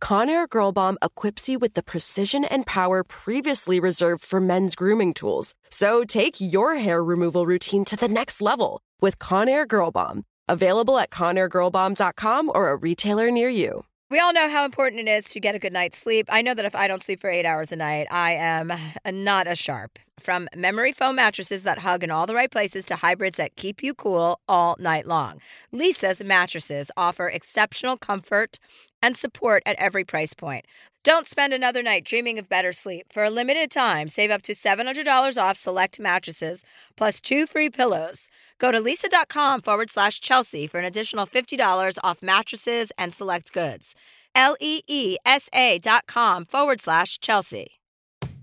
Conair Girl Bomb equips you with the precision and power previously reserved for men's grooming tools. So take your hair removal routine to the next level with Conair Girl Bomb. Available at ConairGirlBomb.com or a retailer near you. We all know how important it is to get a good night's sleep. I know that if I don't sleep for eight hours a night, I am not as sharp. From memory foam mattresses that hug in all the right places to hybrids that keep you cool all night long, Leesa's mattresses offer exceptional comfort and support at every price point. Don't spend another night dreaming of better sleep. For a limited time, save up to $700 off select mattresses plus two free pillows. Go to leesa.com forward slash Chelsea for an additional $50 off mattresses and select goods. L E E S A dot com forward slash Chelsea.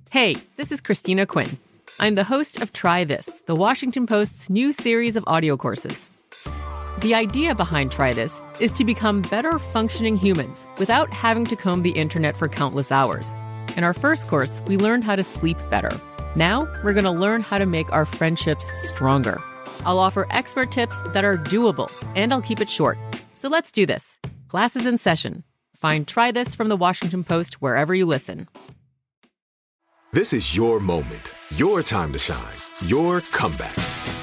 Hey, this is Christina Quinn. I'm the host of Try This, the Washington Post's new series of audio courses. The idea behind Try This is to become better functioning humans without having to comb the internet for countless hours. In our first course, we learned how to sleep better. Now, we're going to learn how to make our friendships stronger. I'll offer expert tips that are doable, and I'll keep it short. So let's do this. Class is in session. Find Try This from the Washington Post wherever you listen. This is your moment, your time to shine, your comeback.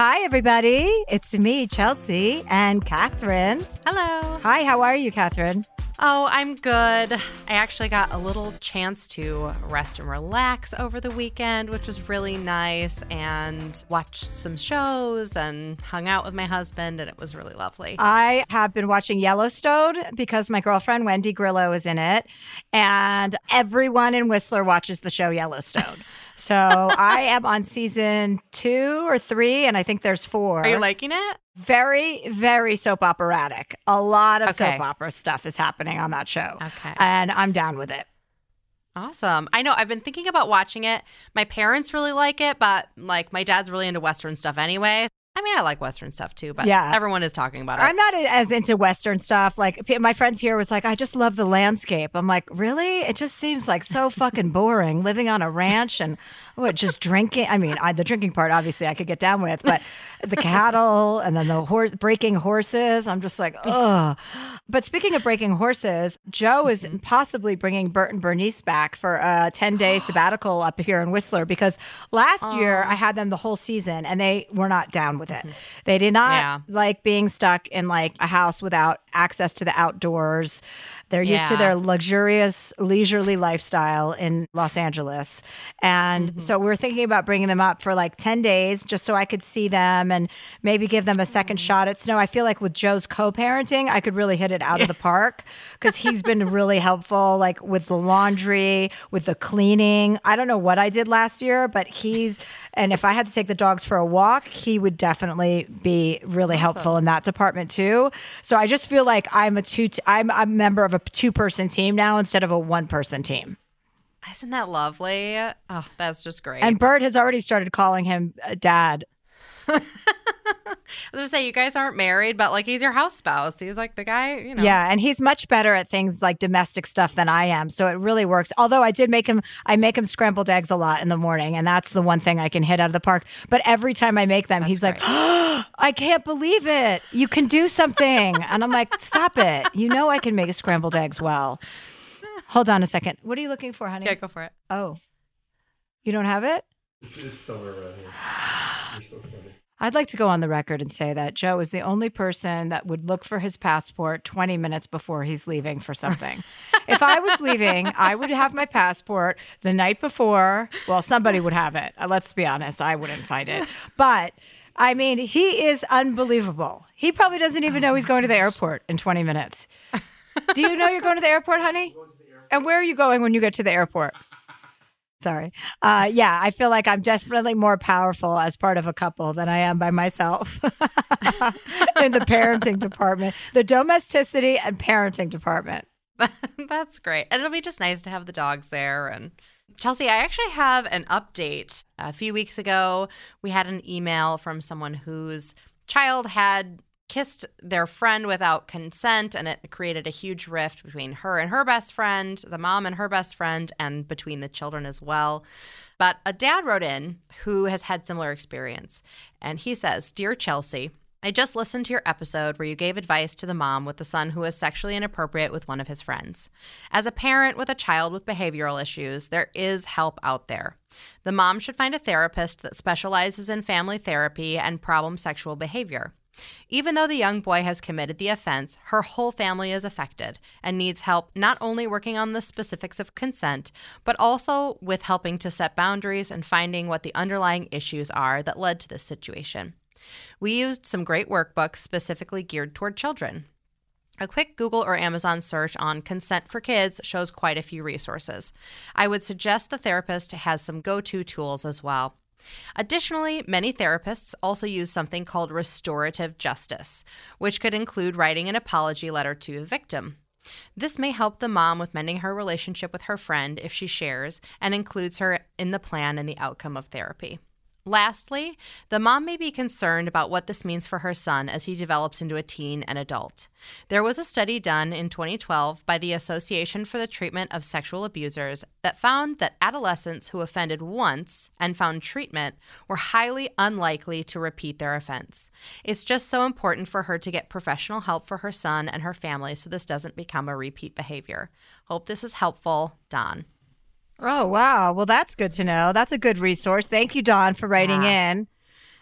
Hi, everybody. It's me, Chelsea, and Catherine. Hello. Hi, how are you, Catherine? Oh, I'm good. I actually got a little chance to rest and relax over the weekend, which was really nice, and watched some shows and hung out with my husband, and it was really lovely. I have been watching Yellowstone because my girlfriend Wendy Grillo is in it, and everyone in Whistler watches the show Yellowstone. So I am on season two or three, and I think there's four. Are you liking it? Very, very soap operatic. A lot of Okay. soap opera stuff is happening on that show. Okay. And I'm down with it. Awesome. I know I've been thinking about watching it. My parents really like it, but like my dad's really into Western stuff anyway. I mean, I like Western stuff too, but Yeah. everyone is talking about it. I'm not as into Western stuff. Like my friends here was like, I just love the landscape. I'm like, really? It just seems like so fucking boring living on a ranch and what just drinking. I mean, I, the drinking part obviously I could get down with, but the cattle and then the horse breaking horses. I'm just like, ugh. But speaking of breaking horses, Jo is mm-hmm. possibly bringing Bert and Bernice back for a 10 day sabbatical up here in Whistler because last year I had them the whole season and they were not down with it. Mm-hmm. They did not Yeah. like being stuck in like a house without access to the outdoors. They're used to their luxurious, leisurely lifestyle in Los Angeles. And mm-hmm. so we're thinking about bringing them up for like 10 days just so I could see them and maybe give them a second mm-hmm. shot at snow. I feel like with Jo's co parenting, I could really hit it out of the park because he's been really helpful, like with the laundry, with the cleaning. I don't know what I did last year, but he's, and if I had to take the dogs for a walk, he would definitely be really helpful in that department too. So I just feel like I'm a two, I'm a member of a two person team now instead of a one person team. Isn't that lovely? Oh, that's just great. And Bert has already started calling him uh, dad. I was gonna say you guys aren't married, but like he's your house spouse. He's like the guy, you know. Yeah, and he's much better at things like domestic stuff than I am, so it really works. Although I did make him, I make him scrambled eggs a lot in the morning, and that's the one thing I can hit out of the park. But every time I make them, he's like, oh, "I can't believe it! You can do something!" And I'm like, "Stop it! You know I can make scrambled eggs well." Hold on a second. What are you looking for, honey? Yeah, go for it. Oh, you don't have it? It's, it's somewhere around here. You're so funny. I'd like to go on the record and say that Jo is the only person that would look for his passport 20 minutes before he's leaving for something. if I was leaving, I would have my passport the night before. Well, somebody would have it. Uh, Let's be honest, I wouldn't find it. But I mean, he is unbelievable. He probably doesn't even know he's going to the airport in 20 minutes. Do you know you're going to the airport, honey? And where are you going when you get to the airport? Sorry. Uh, yeah, I feel like I'm definitely more powerful as part of a couple than I am by myself in the parenting department, the domesticity and parenting department. That's great. And it'll be just nice to have the dogs there. And Chelsea, I actually have an update. A few weeks ago, we had an email from someone whose child had kissed their friend without consent, and it created a huge rift between her and her best friend, the mom and her best friend, and between the children as well. But a dad wrote in who has had similar experience, and he says, "Dear Chelsea." I just listened to your episode where you gave advice to the mom with the son who was sexually inappropriate with one of his friends. As a parent with a child with behavioral issues, there is help out there. The mom should find a therapist that specializes in family therapy and problem sexual behavior. Even though the young boy has committed the offense, her whole family is affected and needs help not only working on the specifics of consent, but also with helping to set boundaries and finding what the underlying issues are that led to this situation. We used some great workbooks specifically geared toward children. A quick Google or Amazon search on consent for kids shows quite a few resources. I would suggest the therapist has some go to tools as well. Additionally, many therapists also use something called restorative justice, which could include writing an apology letter to the victim. This may help the mom with mending her relationship with her friend if she shares and includes her in the plan and the outcome of therapy. Lastly, the mom may be concerned about what this means for her son as he develops into a teen and adult. There was a study done in 2012 by the Association for the Treatment of Sexual Abusers that found that adolescents who offended once and found treatment were highly unlikely to repeat their offense. It's just so important for her to get professional help for her son and her family so this doesn't become a repeat behavior. Hope this is helpful, Don. Oh, wow. Well, that's good to know. That's a good resource. Thank you, Dawn, for writing Yeah. in.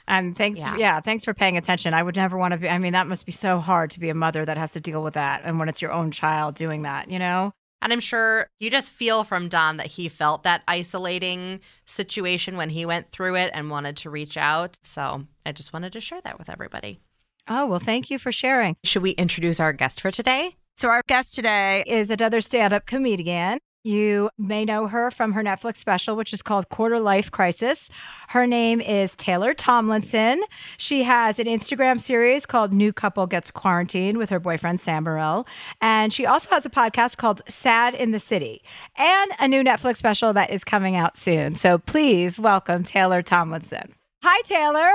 And thanks, Yeah. yeah. thanks for paying attention. I would never want to be. I mean, that must be so hard to be a mother that has to deal with that, and when it's your own child doing that, you know. And I'm sure you just feel from Don that he felt that isolating situation when he went through it and wanted to reach out. So I just wanted to share that with everybody. Oh well, thank you for sharing. Should we introduce our guest for today? So our guest today is another stand-up comedian. You may know her from her Netflix special, which is called Quarter Life Crisis. Her name is Taylor Tomlinson. She has an Instagram series called New Couple Gets Quarantined with her boyfriend Sam Morril. And she also has a podcast called Sad in the City and a new Netflix special that is coming out soon. So please welcome Taylor Tomlinson. Hi, Taylor.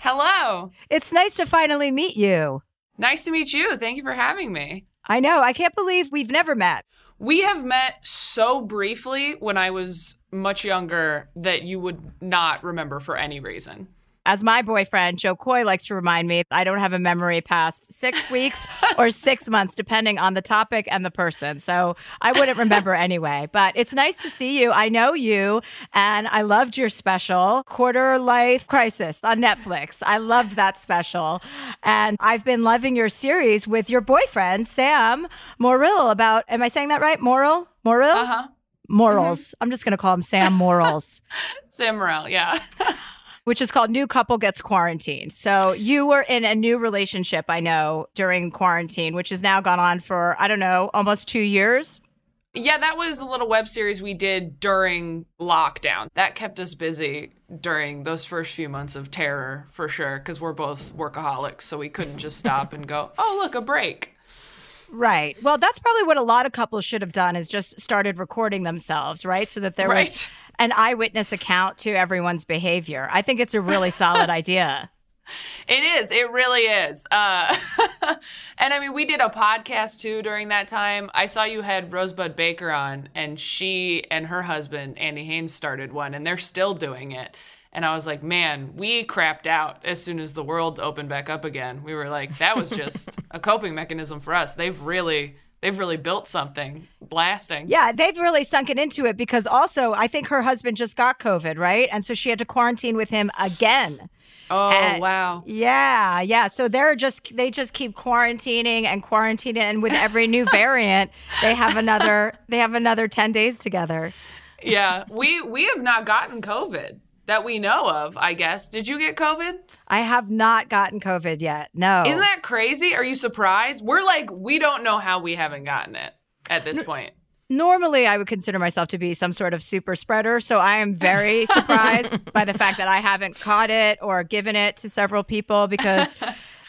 Hello. It's nice to finally meet you. Nice to meet you. Thank you for having me. I know. I can't believe we've never met. We have met so briefly when I was much younger that you would not remember for any reason. As my boyfriend, Jo Koy, likes to remind me, I don't have a memory past six weeks or six months, depending on the topic and the person. So I wouldn't remember anyway. But it's nice to see you. I know you, and I loved your special, Quarter Life Crisis on Netflix. I loved that special. And I've been loving your series with your boyfriend, Sam Morril, about, am I saying that right? Morril? Morril? Uh huh. Morals. I'm just going to call him Sam Morals. Sam Morrell, yeah. Which is called New Couple Gets Quarantined. So you were in a new relationship, I know, during quarantine, which has now gone on for, I don't know, almost two years. yeah, that was a little web series we did during lockdown. That kept us busy during those first few months of terror for sure, because we're both workaholics, so we couldn't just stop and go, oh, look, a break. Right. Well, that's probably what a lot of couples should have done is just started recording themselves, right? So that there was an eyewitness account to everyone's behavior. I think it's a really solid idea. It is. It really is. Uh, and I mean, we did a podcast too during that time. I saw you had Rosebud Baker on, and she and her husband, Andy Haynes, started one, and they're still doing it. And I was like, man, we crapped out as soon as the world opened back up again. We were like, that was just a coping mechanism for us. They've really they've really built something blasting. Yeah, they've really sunken into it because also I think her husband just got COVID, right? And so she had to quarantine with him again. Oh, And- wow. Yeah, yeah. So they're just they just keep quarantining and quarantining and with every new variant, they have another they have another 10 days together. Yeah. We we have not gotten COVID that we know of, I guess. Did you get COVID? I have not gotten COVID yet. No. Isn't that crazy? Are you surprised? We're like, we don't know how we haven't gotten it at this point. Normally, I would consider myself to be some sort of super spreader. So I am very surprised by the fact that I haven't caught it or given it to several people because.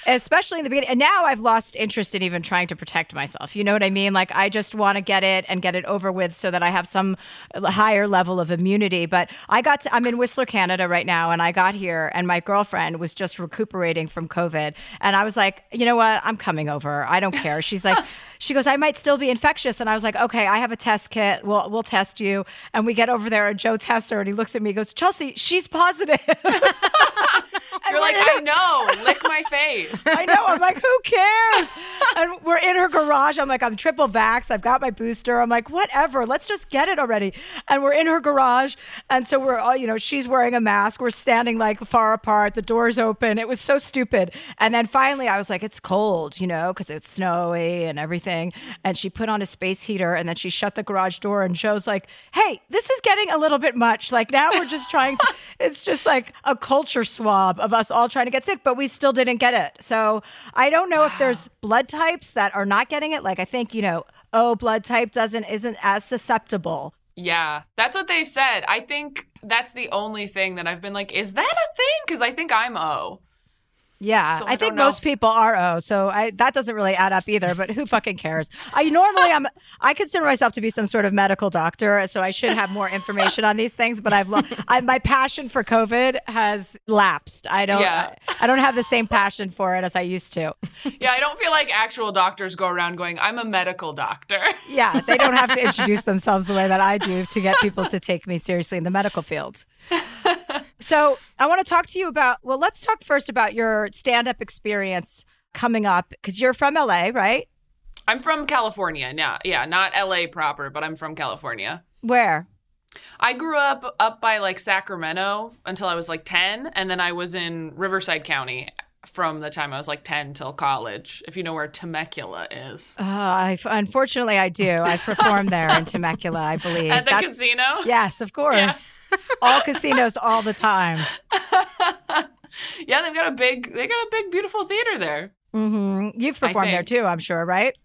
Especially in the beginning. And now I've lost interest in even trying to protect myself. You know what I mean? Like, I just want to get it and get it over with so that I have some uh, higher level of immunity. But I got to, I'm in Whistler, Canada right now. And I got here and my girlfriend was just recuperating from COVID. And I was like, you know what? I'm coming over. I don't care. She's like, she goes, I might still be infectious. And I was like, okay, I have a test kit. We'll, we'll test you. And we get over there and Jo tests her and he looks at me and goes, Chelsea, she's positive. You're like, I know, lick my face. I know. I'm like, who cares? And we're in her garage. I'm like, I'm triple vax. I've got my booster. I'm like, whatever. Let's just get it already. And we're in her garage. And so we're all, you know, she's wearing a mask. We're standing like far apart. The door's open. It was so stupid. And then finally I was like, it's cold, you know, because it's snowy and everything. And she put on a space heater and then she shut the garage door. And Jo's like, hey, this is getting a little bit much. Like now we're just trying to, it's just like a culture swab of us all trying to get sick, but we still didn't get it. So I don't know if there's blood types that are not getting it. Like I think, you know, oh, blood type doesn't isn't as susceptible. Yeah, that's what they've said. I think that's the only thing that I've been like, is that a thing? Because I think I'm O. Yeah, So I, I think most if- people are O, so I that doesn't really add up either. But who fucking cares? I normally I'm I consider myself to be some sort of medical doctor, so I should have more information on these things. But I've lo- I, my passion for COVID has lapsed. I don't Yeah. I, I don't have the same passion for it as I used to. Yeah, I don't feel like actual doctors go around going, I'm a medical doctor. Yeah, they don't have to introduce themselves the way that I do to get people to take me seriously in the medical field. So I want to talk to you about. Well, let's talk first about your stand-up experience coming up because you're from LA, right? I'm from California. Yeah, yeah, not LA proper, but I'm from California. Where? I grew up up by like Sacramento until I was like 10, and then I was in Riverside County from the time I was like 10 till college, if you know where Temecula is. Uh, I, unfortunately, I do. I performed there in Temecula, I believe. At the That's- casino? Yes, of course. All casinos, all the time. Yeah, they've got a big they got a big beautiful theater there. Mm-hmm. You've performed there too, I'm sure, right?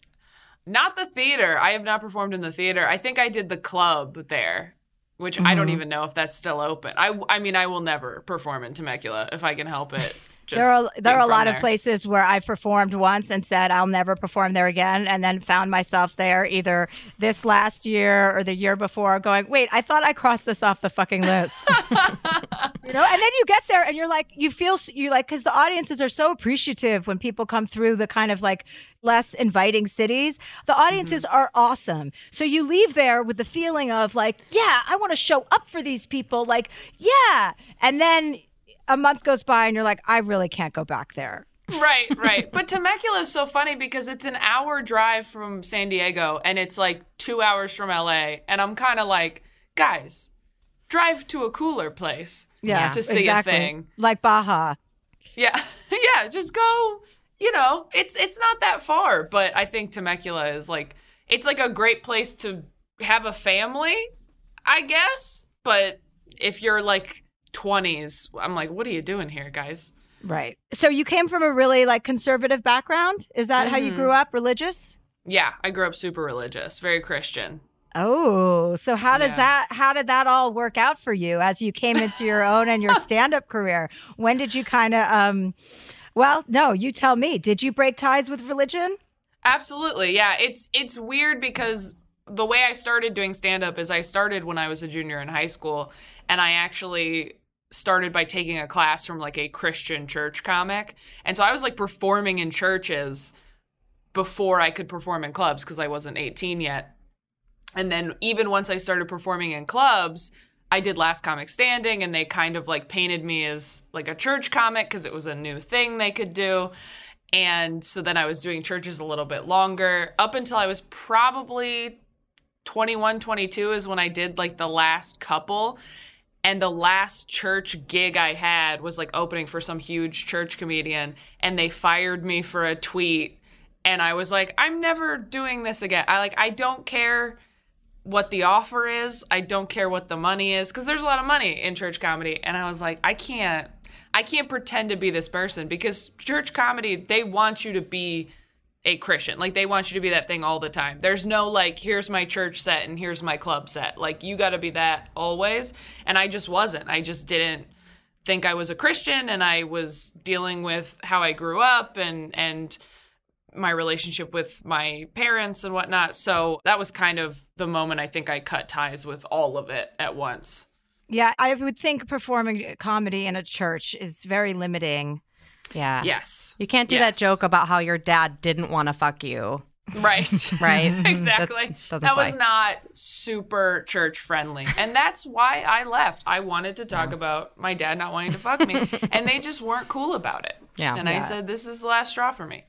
Not the theater. I have not performed in the theater. I think I did the club there, which I don't Mhm. even know if that's still open. I I mean, I will never perform in Temecula if I can help it. There are there are a lot of places where I performed once and said I'll never perform there again, and then found myself there either this last year or the year before, going, "Wait, I thought I crossed this off the fucking list." you know, and then you get there and you're like, you feel you like because the audiences are so appreciative when people come through the kind of like less inviting cities. The audiences are awesome, so you leave there with the feeling of like, yeah, I want to show up for these people, like, yeah, and then a month goes by and you're like, I really can't go back there. right, right. But Temecula is so funny because it's an hour drive from San Diego and it's like two hours from LA. And I'm kind of like, guys, drive to a cooler place yeah, to see exactly. a thing. Like Baja. Yeah, yeah. Just go. You know, it's it's not that far, but I think Temecula is like it's like a great place to have a family, I guess. But if you're like 20s, I'm like, what are you doing here, guys? Right. So you came from a really like conservative background? Is that how you grew up, religious? Yeah, I grew up super religious, very Christian. Oh, so how does Yeah. that how did that all work out for you as you came into your own and your stand-up career? When did you kind of um well, no, you tell me. Did you break ties with religion? Absolutely. Yeah, it's it's weird because the way I started doing stand up is I started when I was a junior in high school and I actually started by taking a class from like a Christian church comic. And so I was like performing in churches before I could perform in clubs because I wasn't 18 yet. And then even once I started performing in clubs, I did Last Comic Standing and they kind of like painted me as like a church comic because it was a new thing they could do. And so then I was doing churches a little bit longer up until I was probably 21, 22 is when I did like the last couple. And the last church gig I had was like opening for some huge church comedian. And they fired me for a tweet. And I was like, I'm never doing this again. I like, I don't care what the offer is. I don't care what the money is because there's a lot of money in church comedy. And I was like, I can't, I can't pretend to be this person because church comedy, they want you to be a Christian. Like they want you to be that thing all the time. There's no like, here's my church set and here's my club set. Like you got to be that always. And I just wasn't. I just didn't think I was a Christian and I was dealing with how I grew up and, and, my relationship with my parents and whatnot. So that was kind of the moment I think I cut ties with all of it at once. Yeah, I would think performing comedy in a church is very limiting. Yeah. Yes. You can't do Yes. that joke about how your dad didn't want to fuck you. Right. Right. exactly. That's- doesn't that was not super church friendly. And that's why I left. I wanted to talk about my dad not wanting to fuck me. and they just weren't cool about it. Yeah. And I said, this is the last straw for me.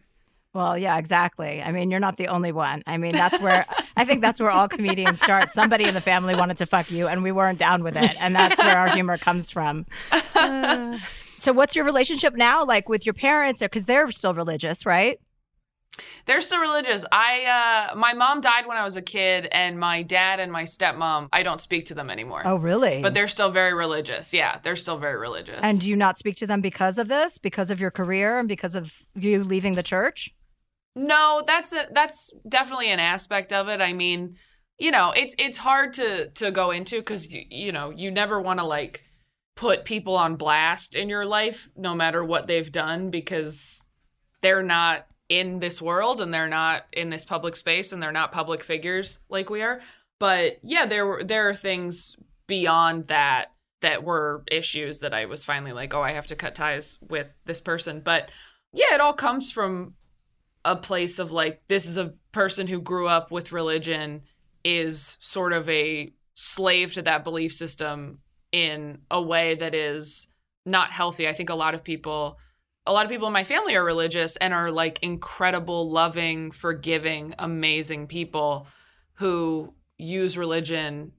Well, yeah, exactly. I mean, you're not the only one. I mean, that's where I think that's where all comedians start. Somebody in the family wanted to fuck you, and we weren't down with it, and that's where our humor comes from. so, what's your relationship now like with your parents? Because they're still religious, right? They're still religious. I uh my mom died when I was a kid and my dad and my stepmom, I don't speak to them anymore. Oh, really? But they're still very religious. Yeah, they're still very religious. and do you not speak to them because of this, because of your career, and because of you leaving the church? No, that's a, that's definitely an aspect of it. I mean, you know, it's it's hard to to go into because you, you know you never want to like put people on blast in your life, no matter what they've done, because they're not in this world and they're not in this public space and they're not public figures like we are. But yeah, there were there are things beyond that that were issues that I was finally like, oh, I have to cut ties with this person. But yeah, it all comes from a place of like this is a person who grew up with religion is sort of a slave to that belief system in a way that is not healthy. I think a lot of people a lot of people in my family are religious and are like incredible, loving, forgiving, amazing people who use religion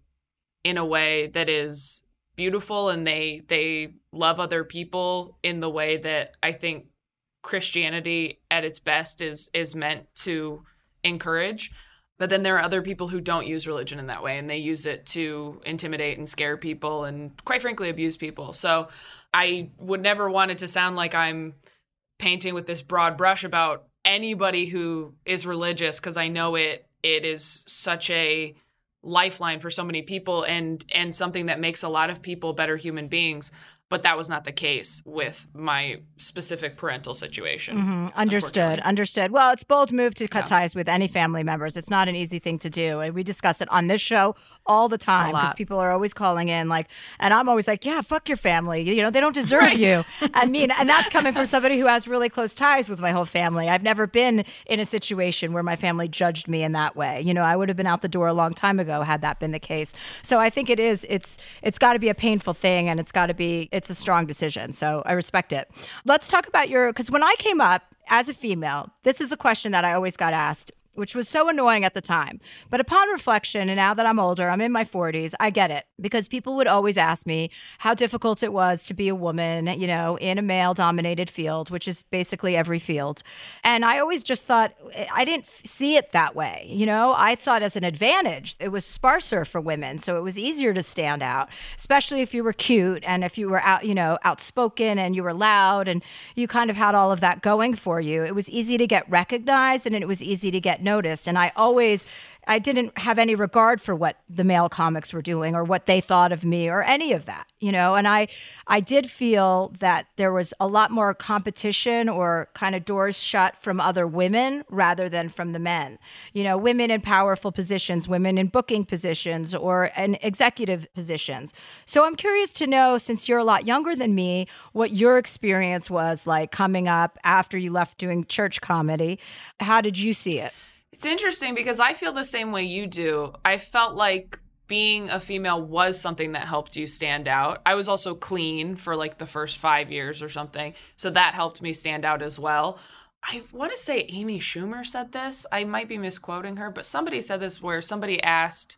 in a way that is beautiful and they they love other people in the way that I think Christianity at its best is is meant to encourage. But then there are other people who don't use religion in that way and they use it to intimidate and scare people and quite frankly abuse people. So I would never want it to sound like I'm painting with this broad brush about anybody who is religious because I know it it is such a lifeline for so many people and and something that makes a lot of people better human beings but that was not the case with my specific parental situation Mhm. Understood. Understood. Well, it's bold move to cut Yeah. ties with any family members. It's not an easy thing to do. And we discuss it on this show all the time because people are always calling in like, and I'm always like, yeah, fuck your family. You know, they don't deserve Right. you. I mean, and that's coming from somebody who has really close ties with my whole family. I've never been in a situation where my family judged me in that way. You know, I would have been out the door a long time ago had that been the case. So I think it is, it's, it's got to be a painful thing and it's got to be, it's a strong decision. So I respect it. Let's talk about your, because when I came up as a female, this is the question that I always got asked which was so annoying at the time. But upon reflection, and now that I'm older, I'm in my 40s, I get it because people would always ask me how difficult it was to be a woman, you know, in a male dominated field, which is basically every field. And I always just thought, eh, I didn't see it that way. You know, I saw it as an advantage. It was sparser for women, so it was easier to stand out, especially if you were cute and if you were out, you know, outspoken and you were loud and you kind of had all of that going for you. It was easy to get recognized and it was easy to get noticed. And I always I didn't have any regard for what the male comics were doing or what they thought of me or any of that, you know. And I I did feel that there was a lot more competition or kind of doors shut from other women rather than from the men. You know, women in powerful positions, women in booking positions or in executive positions. So I'm curious to know since you're a lot younger than me, what your experience was like coming up after you left doing church comedy. How did you see it? It's interesting because I feel the same way you do. I felt like being a female was something that helped you stand out. I was also clean for like the first five years or something. So that helped me stand out as well. I want to say Amy Schumer said this. I might be misquoting her, but somebody said this where somebody asked,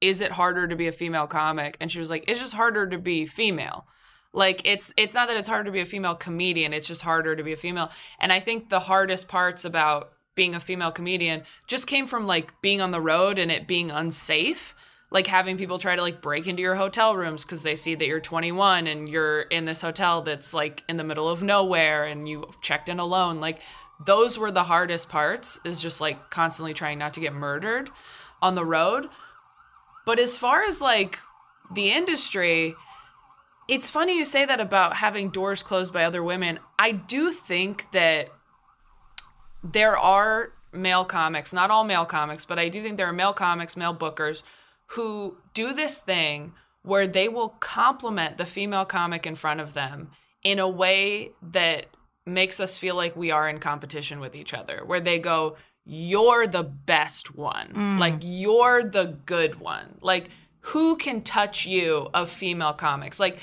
Is it harder to be a female comic? And she was like, It's just harder to be female like it's it's not that it's harder to be a female comedian it's just harder to be a female and i think the hardest parts about being a female comedian just came from like being on the road and it being unsafe. Like having people try to like break into your hotel rooms because they see that you're 21 and you're in this hotel that's like in the middle of nowhere and you checked in alone. Like those were the hardest parts is just like constantly trying not to get murdered on the road. But as far as like the industry it's funny you say that about having doors closed by other women. I do think that there are male comics, not all male comics, but I do think there are male comics, male bookers who do this thing where they will compliment the female comic in front of them in a way that makes us feel like we are in competition with each other, where they go, You're the best one. Mm. Like, you're the good one. Like, who can touch you of female comics? Like,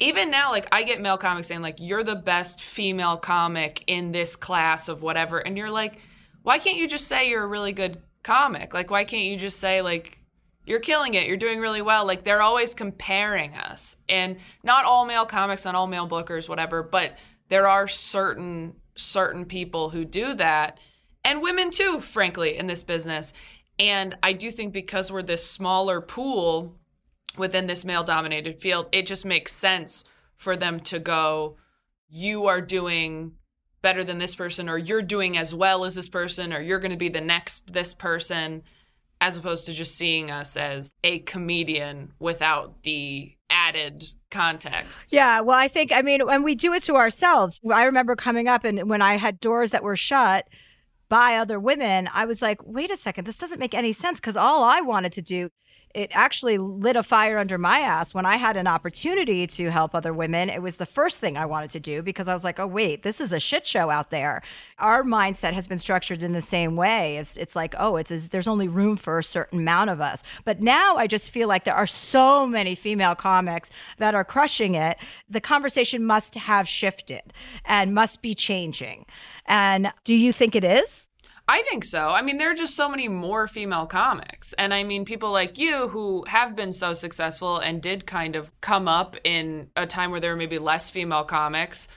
even now, like I get male comics saying, like, you're the best female comic in this class of whatever. And you're like, why can't you just say you're a really good comic? Like, why can't you just say, like, you're killing it, you're doing really well? Like, they're always comparing us. And not all male comics and all male bookers, whatever, but there are certain certain people who do that and women too frankly in this business and i do think because we're this smaller pool within this male dominated field, it just makes sense for them to go, you are doing better than this person, or you're doing as well as this person, or you're going to be the next this person, as opposed to just seeing us as a comedian without the added context. Yeah, well, I think, I mean, when we do it to ourselves, I remember coming up and when I had doors that were shut, by other women, I was like, wait a second, this doesn't make any sense because all I wanted to do it actually lit a fire under my ass when I had an opportunity to help other women. It was the first thing I wanted to do because I was like, oh, wait, this is a shit show out there. Our mindset has been structured in the same way. It's, it's like, oh, it's, it's there's only room for a certain amount of us. But now I just feel like there are so many female comics that are crushing it. The conversation must have shifted and must be changing. And do you think it is? I think so. I mean, there are just so many more female comics. And I mean, people like you who have been so successful and did kind of come up in a time where there were maybe less female comics,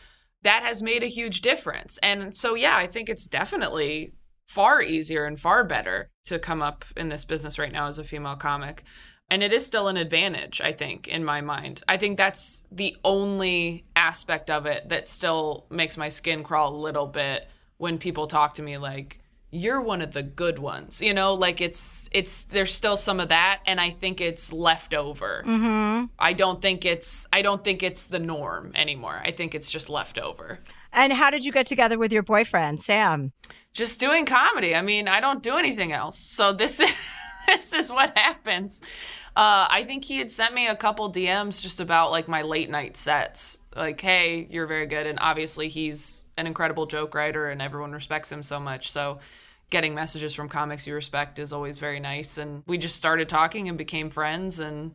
that has made a huge difference. And so, yeah, I think it's definitely far easier and far better to come up in this business right now as a female comic. And it is still an advantage, I think, in my mind. I think that's the only aspect of it that still makes my skin crawl a little bit when people talk to me like, you're one of the good ones you know like it's it's there's still some of that and i think it's left over mm-hmm. i don't think it's i don't think it's the norm anymore i think it's just left over and how did you get together with your boyfriend sam just doing comedy i mean i don't do anything else so this is this is what happens uh, I think he had sent me a couple DMs just about like my late night sets. Like, hey, you're very good. And obviously, he's an incredible joke writer and everyone respects him so much. So getting messages from comics you respect is always very nice. And we just started talking and became friends and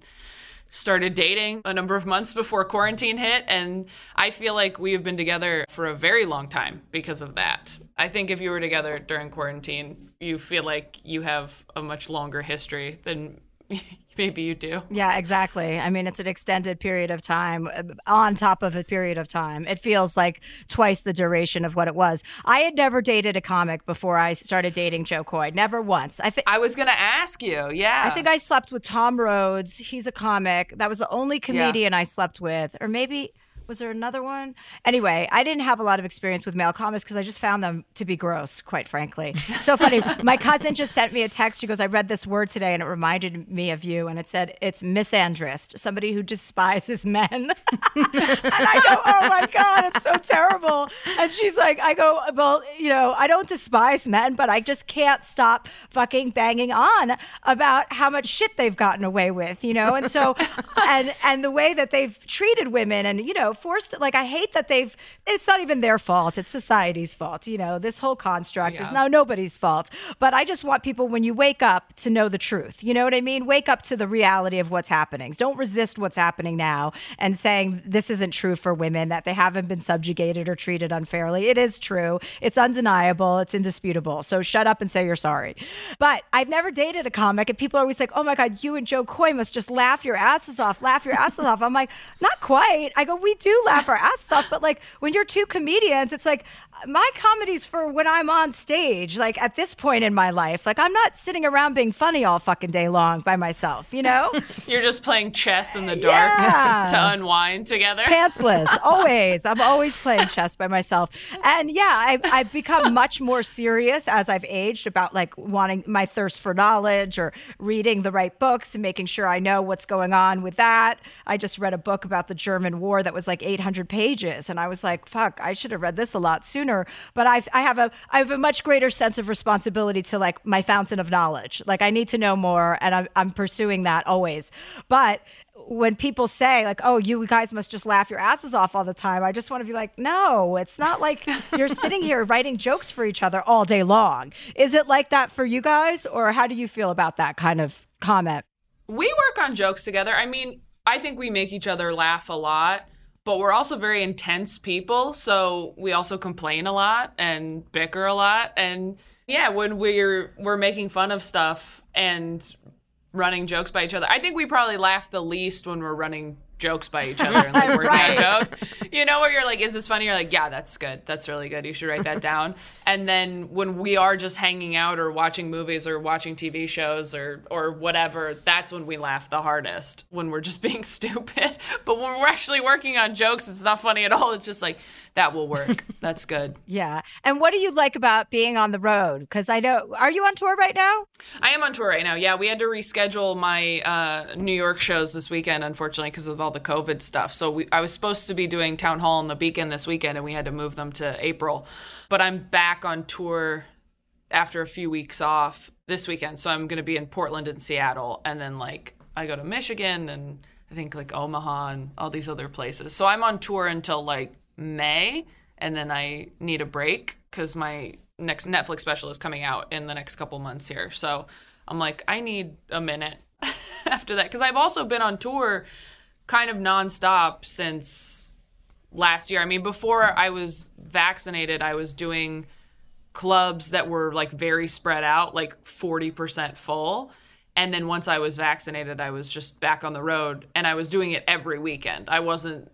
started dating a number of months before quarantine hit. And I feel like we have been together for a very long time because of that. I think if you were together during quarantine, you feel like you have a much longer history than maybe you do. Yeah, exactly. I mean, it's an extended period of time uh, on top of a period of time. It feels like twice the duration of what it was. I had never dated a comic before I started dating Jo Koy. Never once. I think I was going to ask you. Yeah. I think I slept with Tom Rhodes. He's a comic. That was the only comedian yeah. I slept with, or maybe Was there another one? Anyway, I didn't have a lot of experience with male comics because I just found them to be gross, quite frankly. So funny. My cousin just sent me a text. She goes, I read this word today and it reminded me of you. And it said, it's misandrist, somebody who despises men. and I go, oh my God, it's so terrible. And she's like, I go, well, you know, I don't despise men, but I just can't stop fucking banging on about how much shit they've gotten away with, you know? And so, and, and the way that they've treated women and, you know, forced like I hate that they've it's not even their fault. It's society's fault. You know, this whole construct yeah. is now nobody's fault. But I just want people when you wake up to know the truth. You know what I mean? Wake up to the reality of what's happening. Don't resist what's happening now and saying this isn't true for women, that they haven't been subjugated or treated unfairly. It is true. It's undeniable. It's indisputable. So shut up and say you're sorry. But I've never dated a comic and people are always like, oh my God, you and Jo Koy must just laugh your asses off, laugh your asses off. I'm like, not quite. I go, we do laugh our asses off, but like when you're two comedians, it's like my comedy's for when I'm on stage, like at this point in my life. Like I'm not sitting around being funny all fucking day long by myself, you know? You're just playing chess in the dark yeah. to unwind together. Pantsless, always. I'm always playing chess by myself. And yeah, I, I've become much more serious as I've aged about like wanting my thirst for knowledge or reading the right books and making sure I know what's going on with that. I just read a book about the German war that was like 800 pages. And I was like, fuck, I should have read this a lot sooner sooner, but I've, I have a I have a much greater sense of responsibility to like my fountain of knowledge. Like I need to know more, and I'm, I'm pursuing that always. But when people say like oh you guys must just laugh your asses off all the time i just want to be like no it's not like you're sitting here writing jokes for each other all day long is it like that for you guys or how do you feel about that kind of comment we work on jokes together i mean i think we make each other laugh a lot but we're also very intense people so we also complain a lot and bicker a lot. And yeah when we're we're making fun of stuff and running jokes by each other i think we probably laugh the least when we're running jokes by each other and like working right. on jokes. You know, where you're like, is this funny? You're like, yeah, that's good. That's really good. You should write that down. and then when we are just hanging out or watching movies or watching TV shows or or whatever, that's when we laugh the hardest. When we're just being stupid. But when we're actually working on jokes, it's not funny at all. It's just like that will work. That's good. yeah. And what do you like about being on the road? Because I know, are you on tour right now? I am on tour right now. Yeah, we had to reschedule my uh, New York shows this weekend, unfortunately, because of all the COVID stuff. So we, I was supposed to be doing Town Hall and the Beacon this weekend, and we had to move them to April. But I'm back on tour after a few weeks off this weekend. So I'm going to be in Portland and Seattle, and then like I go to Michigan and I think like Omaha and all these other places. So I'm on tour until like May, and then I need a break because my next Netflix special is coming out in the next couple months here. So I'm like, I need a minute after that because I've also been on tour kind of nonstop since last year. I mean, before I was vaccinated, I was doing clubs that were like very spread out, like 40% full. And then once I was vaccinated, I was just back on the road and I was doing it every weekend. I wasn't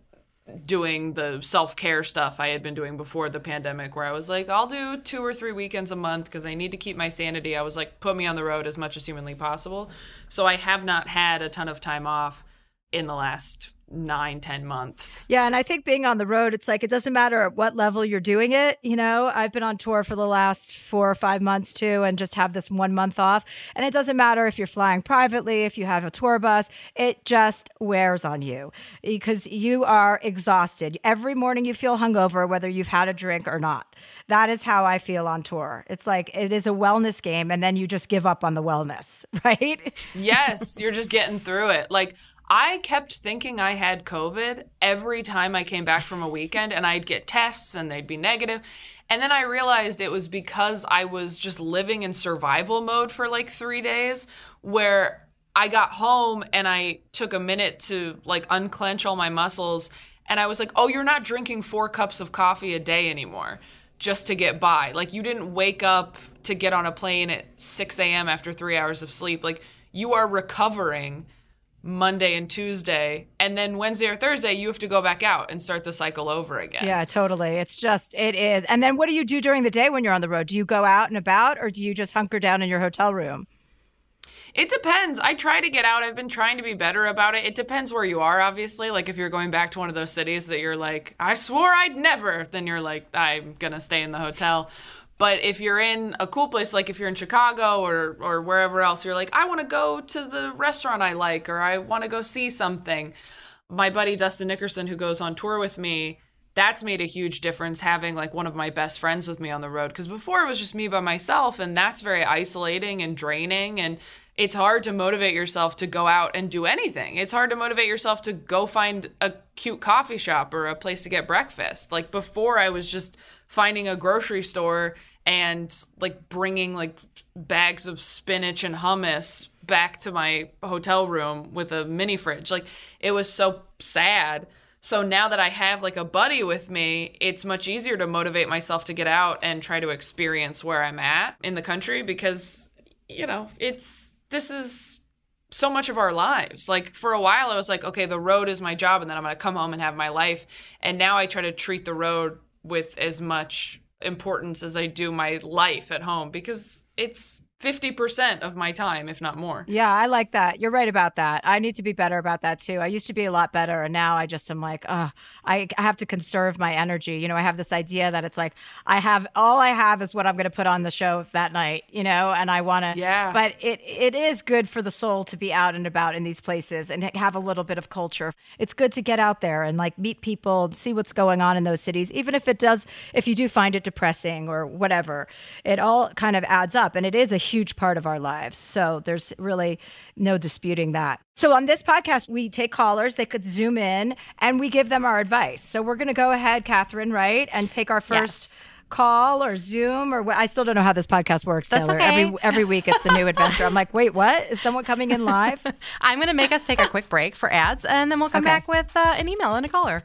doing the self care stuff I had been doing before the pandemic, where I was like, I'll do two or three weekends a month because I need to keep my sanity. I was like, put me on the road as much as humanly possible. So I have not had a ton of time off in the last nine, ten months. Yeah, and I think being on the road, it's like it doesn't matter at what level you're doing it. You know, I've been on tour for the last four or five months too, and just have this one month off. And it doesn't matter if you're flying privately, if you have a tour bus, it just wears on you because you are exhausted. Every morning you feel hungover, whether you've had a drink or not. That is how I feel on tour. It's like it is a wellness game, and then you just give up on the wellness, right? yes, you're just getting through it. Like I kept thinking I had COVID every time I came back from a weekend and I'd get tests and they'd be negative. And then I realized it was because I was just living in survival mode for like three days where I got home and I took a minute to like unclench all my muscles. And I was like, oh, you're not drinking four cups of coffee a day anymore just to get by. Like, you didn't wake up to get on a plane at 6 a.m. after three hours of sleep. Like, you are recovering Monday and Tuesday, and then Wednesday or Thursday, you have to go back out and start the cycle over again. Yeah, totally. It's just, it is. And then what do you do during the day when you're on the road? Do you go out and about or do you just hunker down in your hotel room? It depends. I try to get out. I've been trying to be better about it. It depends where you are, obviously. Like if you're going back to one of those cities that you're like, I swore I'd never, then you're like, I'm gonna stay in the hotel. But if you're in a cool place, like if you're in Chicago or or wherever else, you're like, I want to go to the restaurant I like, or I want to go see something. My buddy Dustin Nickerson, who goes on tour with me, that's made a huge difference having like one of my best friends with me on the road. Because before it was just me by myself, and that's very isolating and draining. And it's hard to motivate yourself to go out and do anything. It's hard to motivate yourself to go find a cute coffee shop or a place to get breakfast. Like before, I was just finding a grocery store and like bringing like bags of spinach and hummus back to my hotel room with a mini fridge. Like it was so sad. So now that I have like a buddy with me, it's much easier to motivate myself to get out and try to experience where I'm at in the country because you know, it's this is so much of our lives. Like for a while, I was like, okay, the road is my job, and then I'm going to come home and have my life. And now I try to treat the road with as much importance as I do my life at home because it's 50% of my time, if not more. Yeah, I like that. You're right about that. I need to be better about that too. I used to be a lot better, and now I just am like, oh, I have to conserve my energy. You know, I have this idea that it's like I have all I have is what I'm going to put on the show that night. You know, and I want to. Yeah. But it it is good for the soul to be out and about in these places and have a little bit of culture. It's good to get out there and like meet people, and see what's going on in those cities, even if it does, if you do find it depressing or whatever. It all kind of adds up, and it is a huge part of our lives. So there's really no disputing that. So on this podcast, we take callers, they could zoom in, and we give them our advice. So we're going to go ahead, Catherine, right, and take our first. Yes. Call or Zoom or what? I still don't know how this podcast works. That's Taylor. okay. Every every week it's a new adventure. I'm like, wait, what? Is someone coming in live? I'm going to make us take a quick break for ads, and then we'll come Okay. back with uh, an email and a caller.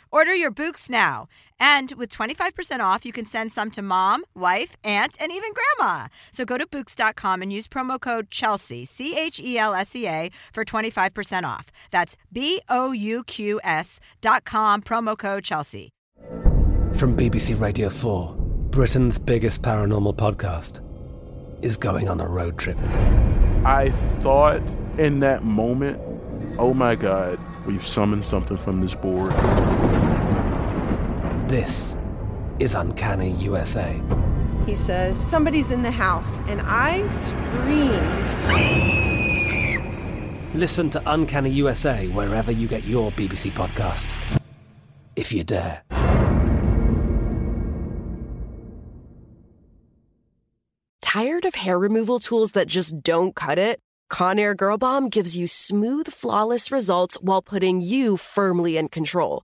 Order your Bouqs now. And with 25% off, you can send some to mom, wife, aunt, and even grandma. So go to Bouqs.com and use promo code Chelsea, C H E L S E A, for 25% off. That's B O U Q S dot com, promo code Chelsea. From BBC Radio 4, Britain's biggest paranormal podcast is going on a road trip. I thought in that moment, oh my God, we've summoned something from this board. This is Uncanny USA. He says, Somebody's in the house, and I screamed. Listen to Uncanny USA wherever you get your BBC podcasts, if you dare. Tired of hair removal tools that just don't cut it? Conair Girl Bomb gives you smooth, flawless results while putting you firmly in control.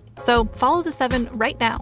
So follow the seven right now.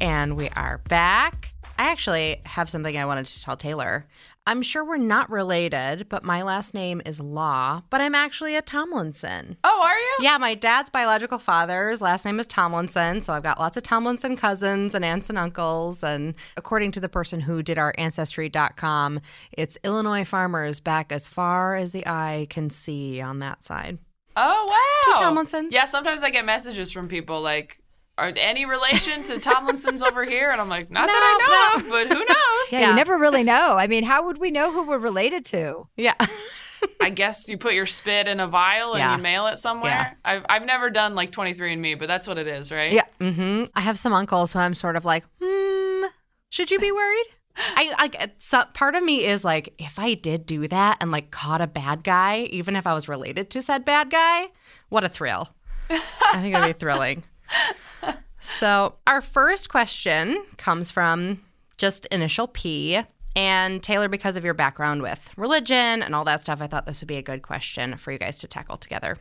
And we are back. I actually have something I wanted to tell Taylor. I'm sure we're not related, but my last name is Law, but I'm actually a Tomlinson. Oh, are you? Yeah, my dad's biological father's last name is Tomlinson, so I've got lots of Tomlinson cousins and aunts and uncles. And according to the person who did our Ancestry.com, it's Illinois farmers back as far as the eye can see on that side. Oh, wow. Two Tomlinsons. Yeah, sometimes I get messages from people like, are any relation to Tomlinson's over here? And I'm like, not that I know of, but who knows? Yeah, you never really know. I mean, how would we know who we're related to? Yeah. I guess you put your spit in a vial and Yeah. you mail it somewhere. Yeah. I've, I've never done like 23andMe, but that's what it is, right? Yeah. Mm-hmm. I have some uncles who I'm sort of like, hmm, should you be worried? I like so part of me is like, if I did do that and like caught a bad guy, even if I was related to said bad guy, what a thrill! I think it'd be thrilling. So our first question comes from just initial P. And Taylor, because of your background with religion and all that stuff, I thought this would be a good question for you guys to tackle together.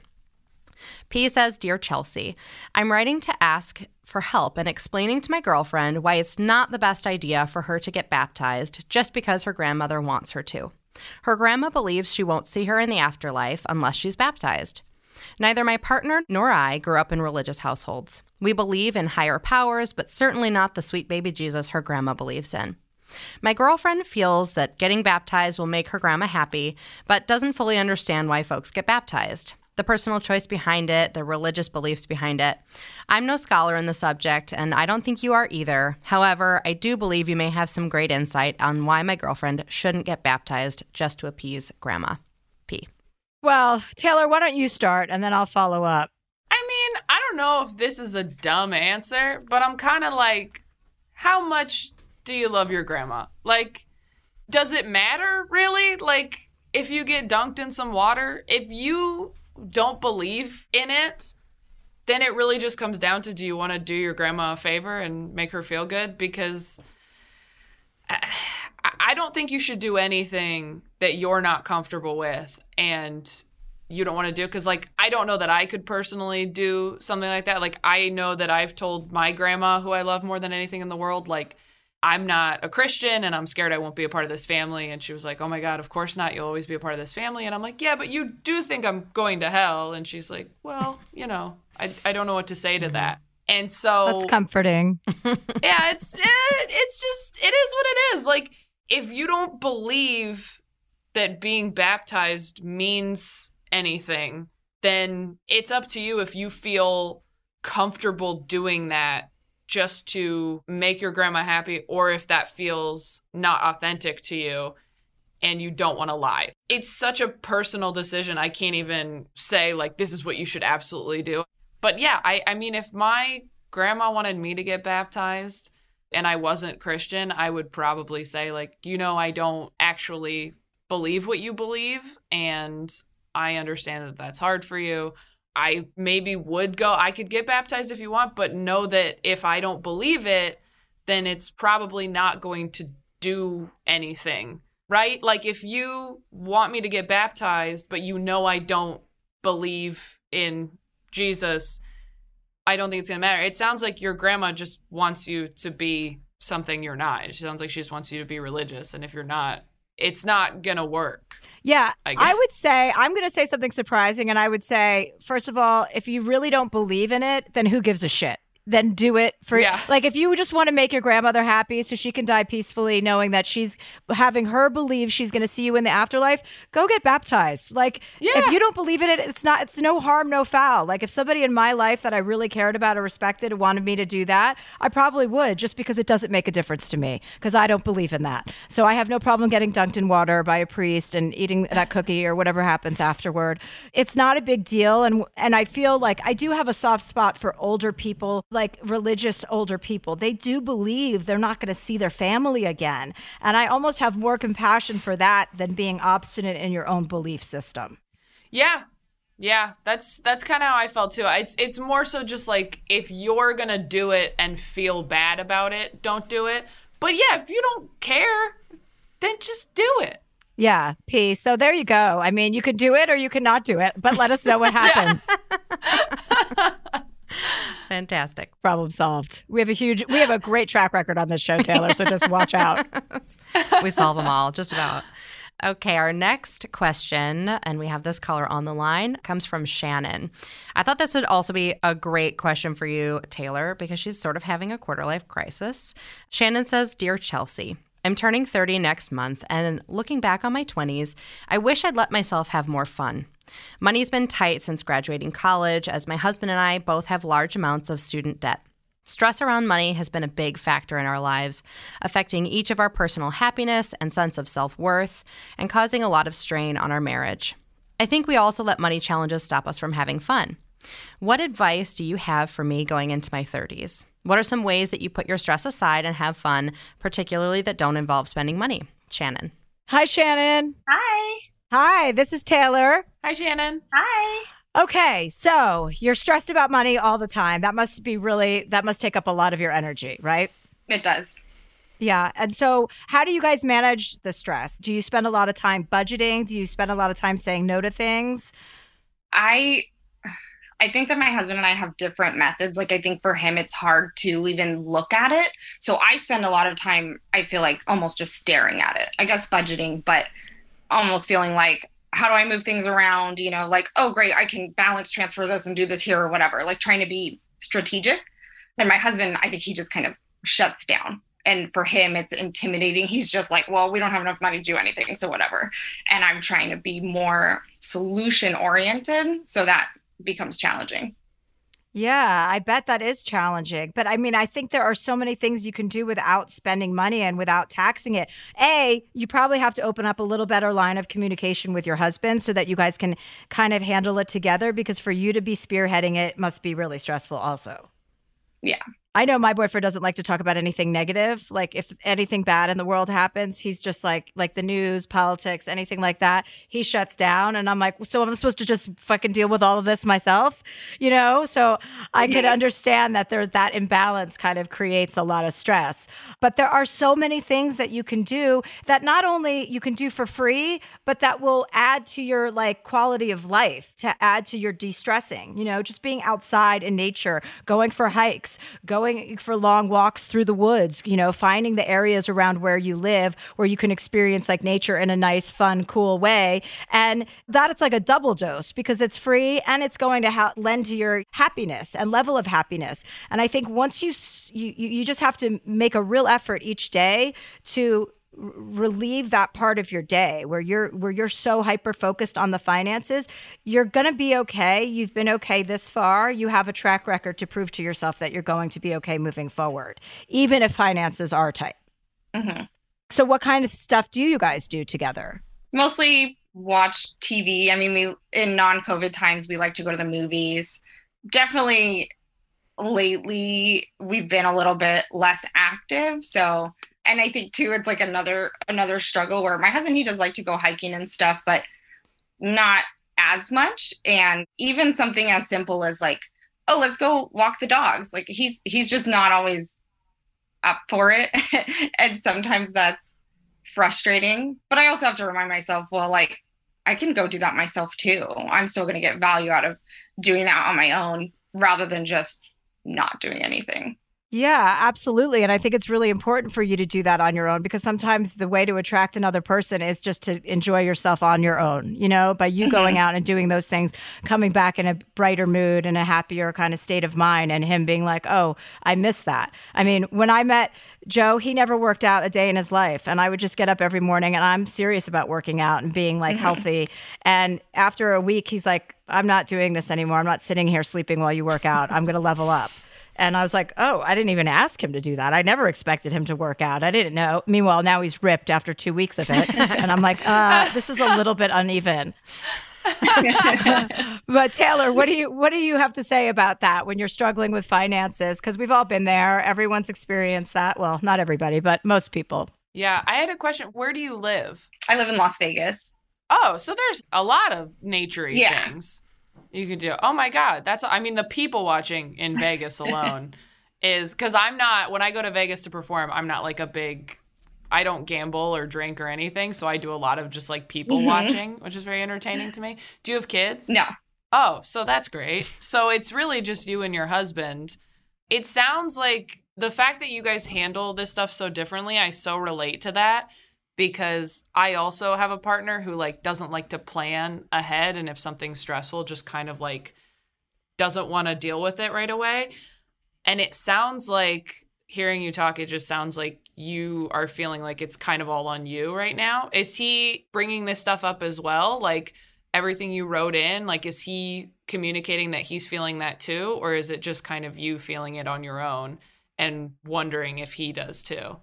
P says, Dear Chelsea, I'm writing to ask for help and explaining to my girlfriend why it's not the best idea for her to get baptized just because her grandmother wants her to. Her grandma believes she won't see her in the afterlife unless she's baptized. Neither my partner nor I grew up in religious households. We believe in higher powers, but certainly not the sweet baby Jesus her grandma believes in. My girlfriend feels that getting baptized will make her grandma happy, but doesn't fully understand why folks get baptized. The personal choice behind it, the religious beliefs behind it. I'm no scholar in the subject, and I don't think you are either. However, I do believe you may have some great insight on why my girlfriend shouldn't get baptized just to appease grandma. Well, Taylor, why don't you start and then I'll follow up. I mean, I don't know if this is a dumb answer, but I'm kind of like, how much do you love your grandma? Like, does it matter really? Like, if you get dunked in some water, if you don't believe in it, then it really just comes down to do you want to do your grandma a favor and make her feel good? Because I don't think you should do anything that you're not comfortable with and you don't want to do because like i don't know that i could personally do something like that. Like i know that i've told my grandma who i love more than anything in the world like i'm not a christian and i'm scared i won't be a part of this family. And she was like oh my god of course not. You'll always be a part of this family. And i'm like yeah but you do think i'm going to hell. And she's like well you know i, I don't know what to say to mm-hmm. that. And so That's comforting. yeah, it's it, it's just it is what it is. Like if you don't believe that being baptized means anything, then it's up to you if you feel comfortable doing that just to make your grandma happy or if that feels not authentic to you and you don't want to lie. It's such a personal decision. I can't even say like this is what you should absolutely do. But yeah, I I mean if my grandma wanted me to get baptized and I wasn't Christian, I would probably say like, you know, I don't actually believe what you believe and I understand that that's hard for you. I maybe would go I could get baptized if you want, but know that if I don't believe it, then it's probably not going to do anything right? Like if you want me to get baptized, but you know I don't believe in Jesus, I don't think it's gonna matter. It sounds like your grandma just wants you to be something you're not. It sounds like she just wants you to be religious, and if you're not, it's not gonna work. Yeah, I I, would say I'm going to say something surprising, and I would say, first of all, if you really don't believe in it, then who gives a shit? Then do it for Yeah. like if you just want to make your grandmother happy so she can die peacefully, knowing that she's having her believe she's going to see you in the afterlife. Go get baptized. Like if you don't believe in it, it's not. It's no harm, no foul. Like if somebody in my life that I really cared about or respected wanted me to do that, I probably would, just because it doesn't make a difference to me because I don't believe in that. So I have no problem getting dunked in water by a priest and eating that cookie or whatever happens afterward. It's not a big deal, and and I feel like I do have a soft spot for older people, like religious older people. They do believe they're not going to see their family again, and I almost have more compassion for that than being obstinate in your own belief system. Yeah. Yeah, that's that's kind of how I felt too. It's it's more so just like if you're going to do it and feel bad about it, don't do it. But yeah, if you don't care, then just do it. Yeah, peace. So there you go. I mean, you can do it or you cannot do it, but let us know what happens. Fantastic. Problem solved. We have a huge, we have a great track record on this show, Taylor. So just watch out. we solve them all, just about. Okay, our next question, and we have this caller on the line, comes from Shannon. I thought this would also be a great question for you, Taylor, because she's sort of having a quarter life crisis. Shannon says Dear Chelsea, I'm turning 30 next month, and looking back on my 20s, I wish I'd let myself have more fun. Money's been tight since graduating college, as my husband and I both have large amounts of student debt. Stress around money has been a big factor in our lives, affecting each of our personal happiness and sense of self worth, and causing a lot of strain on our marriage. I think we also let money challenges stop us from having fun. What advice do you have for me going into my 30s? What are some ways that you put your stress aside and have fun, particularly that don't involve spending money? Shannon. Hi, Shannon. Hi. Hi, this is Taylor. Hi, Shannon. Hi. Okay, so you're stressed about money all the time. That must be really, that must take up a lot of your energy, right? It does. Yeah. And so, how do you guys manage the stress? Do you spend a lot of time budgeting? Do you spend a lot of time saying no to things? I I think that my husband and I have different methods. Like I think for him it's hard to even look at it. So I spend a lot of time I feel like almost just staring at it. I guess budgeting, but almost feeling like how do I move things around, you know, like oh great, I can balance transfer this and do this here or whatever. Like trying to be strategic. And my husband, I think he just kind of shuts down. And for him, it's intimidating. He's just like, well, we don't have enough money to do anything. So, whatever. And I'm trying to be more solution oriented. So that becomes challenging. Yeah, I bet that is challenging. But I mean, I think there are so many things you can do without spending money and without taxing it. A, you probably have to open up a little better line of communication with your husband so that you guys can kind of handle it together because for you to be spearheading it must be really stressful, also. Yeah. I know my boyfriend doesn't like to talk about anything negative. Like if anything bad in the world happens, he's just like like the news, politics, anything like that. He shuts down, and I'm like, so I'm supposed to just fucking deal with all of this myself, you know? So I can understand that there's that imbalance kind of creates a lot of stress. But there are so many things that you can do that not only you can do for free, but that will add to your like quality of life, to add to your de-stressing. You know, just being outside in nature, going for hikes, going for long walks through the woods, you know, finding the areas around where you live where you can experience like nature in a nice, fun, cool way. And that it's like a double dose because it's free and it's going to ha- lend to your happiness and level of happiness. And I think once you, you, you just have to make a real effort each day to relieve that part of your day where you're where you're so hyper focused on the finances you're going to be okay you've been okay this far you have a track record to prove to yourself that you're going to be okay moving forward even if finances are tight Mhm. so what kind of stuff do you guys do together Mostly watch TV. I mean, we in non-COVID times we like to go to the movies. Definitely lately we've been a little bit less active. So, and I think too it's like another another struggle where my husband he does like to go hiking and stuff, but not as much and even something as simple as like oh let's go walk the dogs like he's he's just not always up for it and sometimes that's frustrating. But I also have to remind myself, well, like I can go do that myself too. I'm still going to get value out of doing that on my own rather than just not doing anything. Yeah, absolutely. And I think it's really important for you to do that on your own because sometimes the way to attract another person is just to enjoy yourself on your own, you know, by you mm-hmm. going out and doing those things, coming back in a brighter mood and a happier kind of state of mind, and him being like, oh, I miss that. I mean, when I met Jo, he never worked out a day in his life. And I would just get up every morning and I'm serious about working out and being like mm-hmm. healthy. And after a week, he's like, I'm not doing this anymore. I'm not sitting here sleeping while you work out. I'm going to level up. And I was like, oh, I didn't even ask him to do that. I never expected him to work out. I didn't know. Meanwhile, now he's ripped after two weeks of it. and I'm like, uh, this is a little bit uneven. but Taylor, what do you what do you have to say about that when you're struggling with finances? Because we've all been there. Everyone's experienced that. Well, not everybody, but most people. Yeah, I had a question. Where do you live? I live in Las Vegas. Oh, so there's a lot of naturey yeah. things you could do. Oh my god, that's I mean the people watching in Vegas alone is cuz I'm not when I go to Vegas to perform, I'm not like a big I don't gamble or drink or anything, so I do a lot of just like people mm-hmm. watching, which is very entertaining to me. Do you have kids? No. Oh, so that's great. So it's really just you and your husband. It sounds like the fact that you guys handle this stuff so differently, I so relate to that because I also have a partner who like doesn't like to plan ahead and if something's stressful just kind of like doesn't want to deal with it right away. And it sounds like hearing you talk it just sounds like you are feeling like it's kind of all on you right now. Is he bringing this stuff up as well? Like everything you wrote in, like is he communicating that he's feeling that too or is it just kind of you feeling it on your own and wondering if he does too?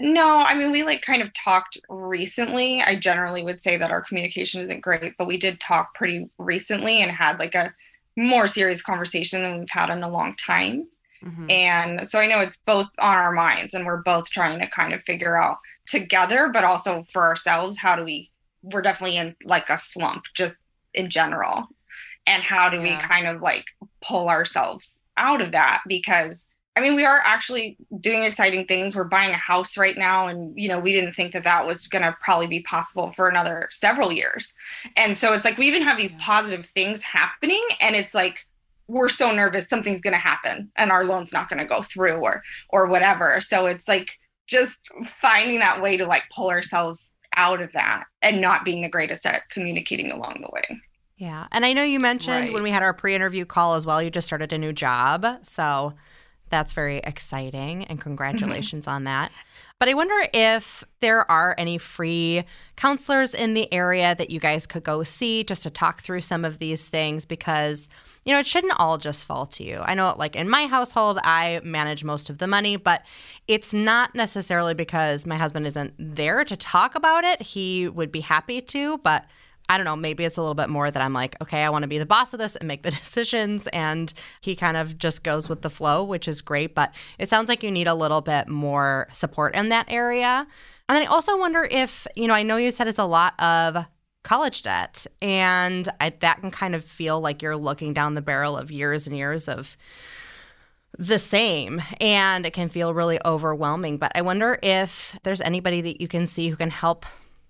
No, I mean, we like kind of talked recently. I generally would say that our communication isn't great, but we did talk pretty recently and had like a more serious conversation than we've had in a long time. Mm-hmm. And so I know it's both on our minds and we're both trying to kind of figure out together, but also for ourselves, how do we, we're definitely in like a slump just in general. And how do yeah. we kind of like pull ourselves out of that? Because I mean, we are actually doing exciting things. We're buying a house right now, and you know, we didn't think that that was going to probably be possible for another several years. And so it's like we even have these positive things happening, and it's like we're so nervous something's going to happen, and our loan's not going to go through, or or whatever. So it's like just finding that way to like pull ourselves out of that, and not being the greatest at communicating along the way. Yeah, and I know you mentioned right. when we had our pre-interview call as well, you just started a new job, so that's very exciting, and mm-hmm. congratulations on that. But I wonder if there are any free counselors in the area that you guys could go see just to talk through some of these things because, you know, it shouldn't all just fall to you. I know, like in my household, I manage most of the money, but it's not necessarily because my husband isn't there to talk about it. He would be happy to, but I don't know, maybe it's a little bit more that I'm like, okay, I want to be the boss of this and make the decisions. And he kind of just goes with the flow, which is great. But it sounds like you need a little bit more support in that area. And then I also wonder if, you know, I know you said it's a lot of college debt, and I, that can kind of feel like you're looking down the barrel of years and years of the same and it can feel really overwhelming. But I wonder if there's anybody that you can see who can help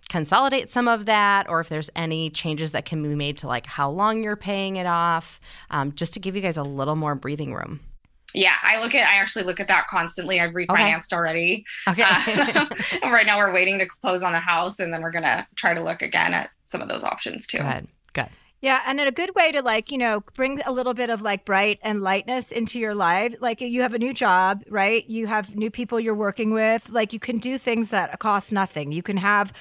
consolidate some of that or if there's any changes that can be made to like how long you're paying it off um, just to give you guys a little more breathing room yeah i look at i actually look at that constantly i've refinanced okay. already okay uh, right now we're waiting to close on the house and then we're gonna try to look again at some of those options too good good yeah, and a good way to like, you know, bring a little bit of like bright and lightness into your life. Like you have a new job, right? You have new people you're working with. Like you can do things that cost nothing. You can have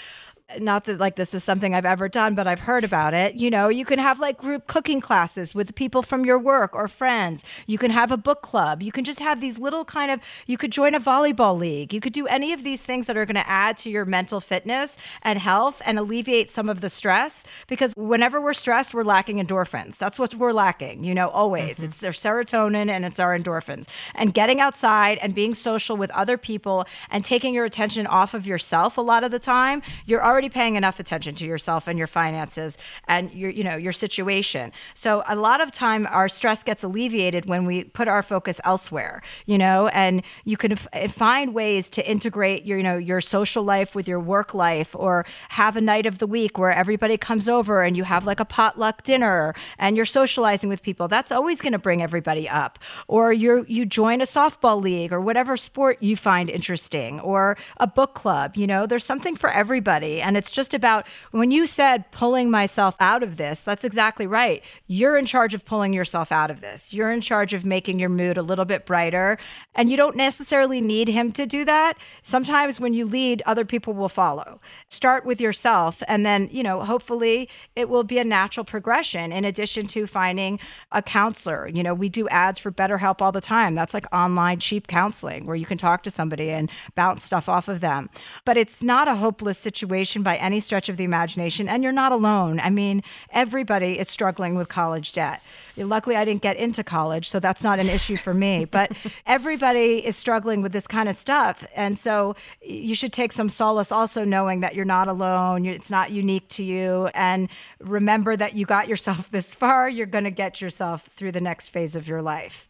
not that like this is something I've ever done, but I've heard about it. You know, you can have like group cooking classes with people from your work or friends. You can have a book club. You can just have these little kind of, you could join a volleyball league. You could do any of these things that are going to add to your mental fitness and health and alleviate some of the stress. Because whenever we're stressed, we're lacking endorphins. That's what we're lacking, you know, always. Mm-hmm. It's their serotonin and it's our endorphins. And getting outside and being social with other people and taking your attention off of yourself a lot of the time, you're already already paying enough attention to yourself and your finances and your you know your situation. So a lot of time our stress gets alleviated when we put our focus elsewhere, you know, and you can f- eh, find ways to integrate your you know your social life with your work life or have a night of the week where everybody comes over and you have like a potluck dinner and you're socializing with people. That's always going to bring everybody up. Or you you join a softball league or whatever sport you find interesting or a book club, you know, there's something for everybody and it's just about when you said pulling myself out of this, that's exactly right. You're in charge of pulling yourself out of this. You're in charge of making your mood a little bit brighter and you don't necessarily need him to do that. Sometimes when you lead, other people will follow. Start with yourself and then, you know, hopefully it will be a natural progression in addition to finding a counselor. You know, we do ads for BetterHelp all the time. That's like online cheap counseling where you can talk to somebody and bounce stuff off of them. But it's not a hopeless situation by any stretch of the imagination and you're not alone. I mean, everybody is struggling with college debt. Luckily I didn't get into college, so that's not an issue for me, but everybody is struggling with this kind of stuff. And so you should take some solace also knowing that you're not alone, it's not unique to you and remember that you got yourself this far, you're going to get yourself through the next phase of your life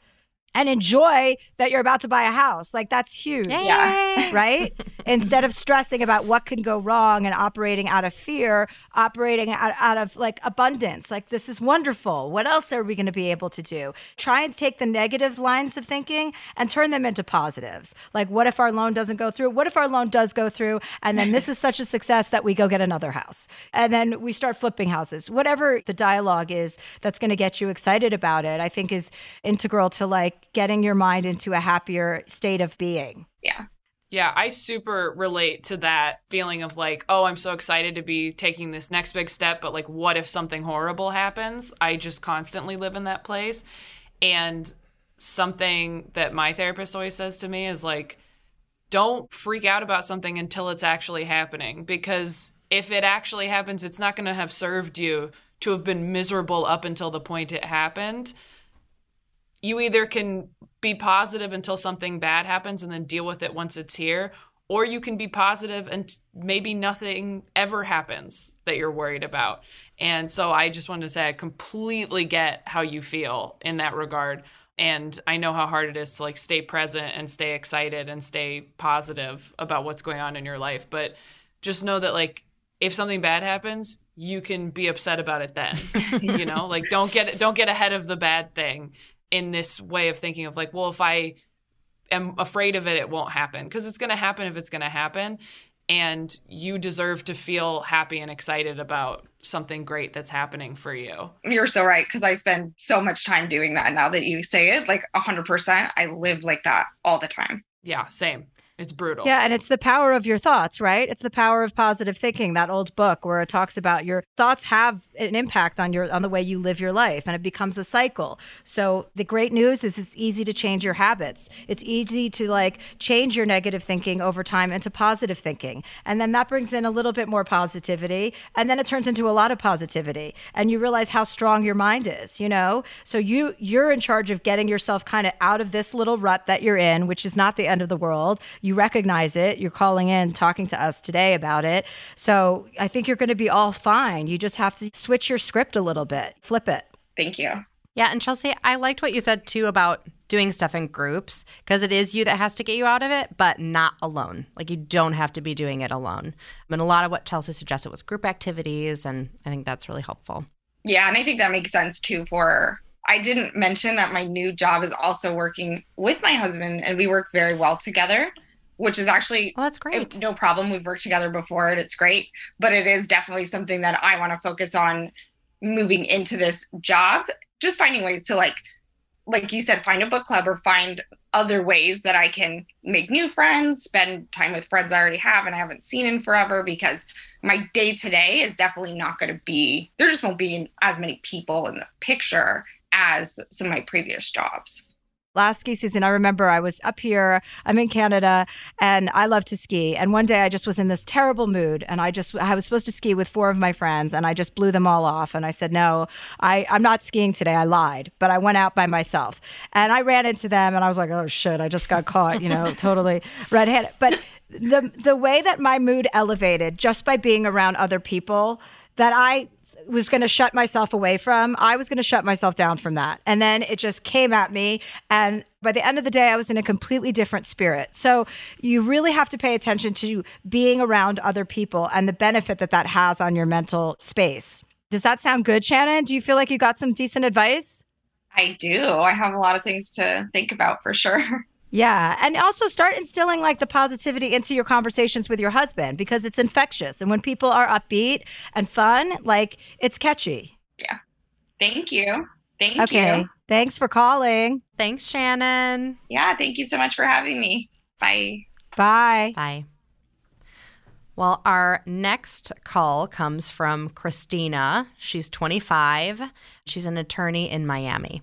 and enjoy that you're about to buy a house. Like that's huge. Yeah. Right? Instead of stressing about what can go wrong and operating out of fear, operating out, out of like abundance. Like this is wonderful. What else are we going to be able to do? Try and take the negative lines of thinking and turn them into positives. Like what if our loan doesn't go through? What if our loan does go through and then this is such a success that we go get another house. And then we start flipping houses. Whatever the dialogue is that's going to get you excited about it, I think is integral to like getting your mind into a happier state of being. Yeah. Yeah, I super relate to that feeling of like, oh, I'm so excited to be taking this next big step, but like, what if something horrible happens? I just constantly live in that place. And something that my therapist always says to me is like, don't freak out about something until it's actually happening. Because if it actually happens, it's not going to have served you to have been miserable up until the point it happened you either can be positive until something bad happens and then deal with it once it's here or you can be positive and maybe nothing ever happens that you're worried about. And so i just wanted to say i completely get how you feel in that regard. And i know how hard it is to like stay present and stay excited and stay positive about what's going on in your life. But just know that like if something bad happens you can be upset about it then you know? Like don't get don't get ahead of the bad thing in this way of thinking of like, well, if I am afraid of it, it won't happen because it's going to happen if it's going to happen. And you deserve to feel happy and excited about something great that's happening for you. You're so right because I spend so much time doing that now that you say it, like 100%. I live like that all the time. Yeah, same. It's brutal. Yeah, and it's the power of your thoughts, right? It's the power of positive thinking. That old book where it talks about your thoughts have an impact on your on the way you live your life and it becomes a cycle. So the great news is it's easy to change your habits. It's easy to like change your negative thinking over time into positive thinking. And then that brings in a little bit more positivity and then it turns into a lot of positivity and you realize how strong your mind is, you know? So you you're in charge of getting yourself kind of out of this little rut that you're in, which is not the end of the world you recognize it. You're calling in, talking to us today about it. So I think you're going to be all fine. You just have to switch your script a little bit, flip it. Thank you. Yeah, and Chelsea, I liked what you said too about doing stuff in groups because it is you that has to get you out of it, but not alone. Like you don't have to be doing it alone. And a lot of what Chelsea suggested was group activities, and I think that's really helpful. Yeah, and I think that makes sense too for I didn't mention that my new job is also working with my husband and we work very well together which is actually well, that's great. no problem. We've worked together before and it's great, but it is definitely something that I want to focus on moving into this job. Just finding ways to like, like you said, find a book club or find other ways that I can make new friends, spend time with friends I already have and I haven't seen in forever because my day to day is definitely not going to be, there just won't be as many people in the picture as some of my previous jobs last ski season, I remember I was up here, I'm in Canada, and I love to ski. And one day I just was in this terrible mood, and I just, I was supposed to ski with four of my friends, and I just blew them all off. And I said, No, I, I'm not skiing today. I lied, but I went out by myself. And I ran into them, and I was like, Oh shit, I just got caught, you know, totally red handed. But the the way that my mood elevated just by being around other people that I was going to shut myself away from, I was going to shut myself down from that. And then it just came at me. And by the end of the day, I was in a completely different spirit. So you really have to pay attention to being around other people and the benefit that that has on your mental space. Does that sound good, Shannon? Do you feel like you got some decent advice? I do. I have a lot of things to think about for sure. Yeah. And also start instilling like the positivity into your conversations with your husband because it's infectious. And when people are upbeat and fun, like it's catchy. Yeah. Thank you. Thank okay. you. Thanks for calling. Thanks, Shannon. Yeah. Thank you so much for having me. Bye. Bye. Bye. Well, our next call comes from Christina. She's 25. She's an attorney in Miami.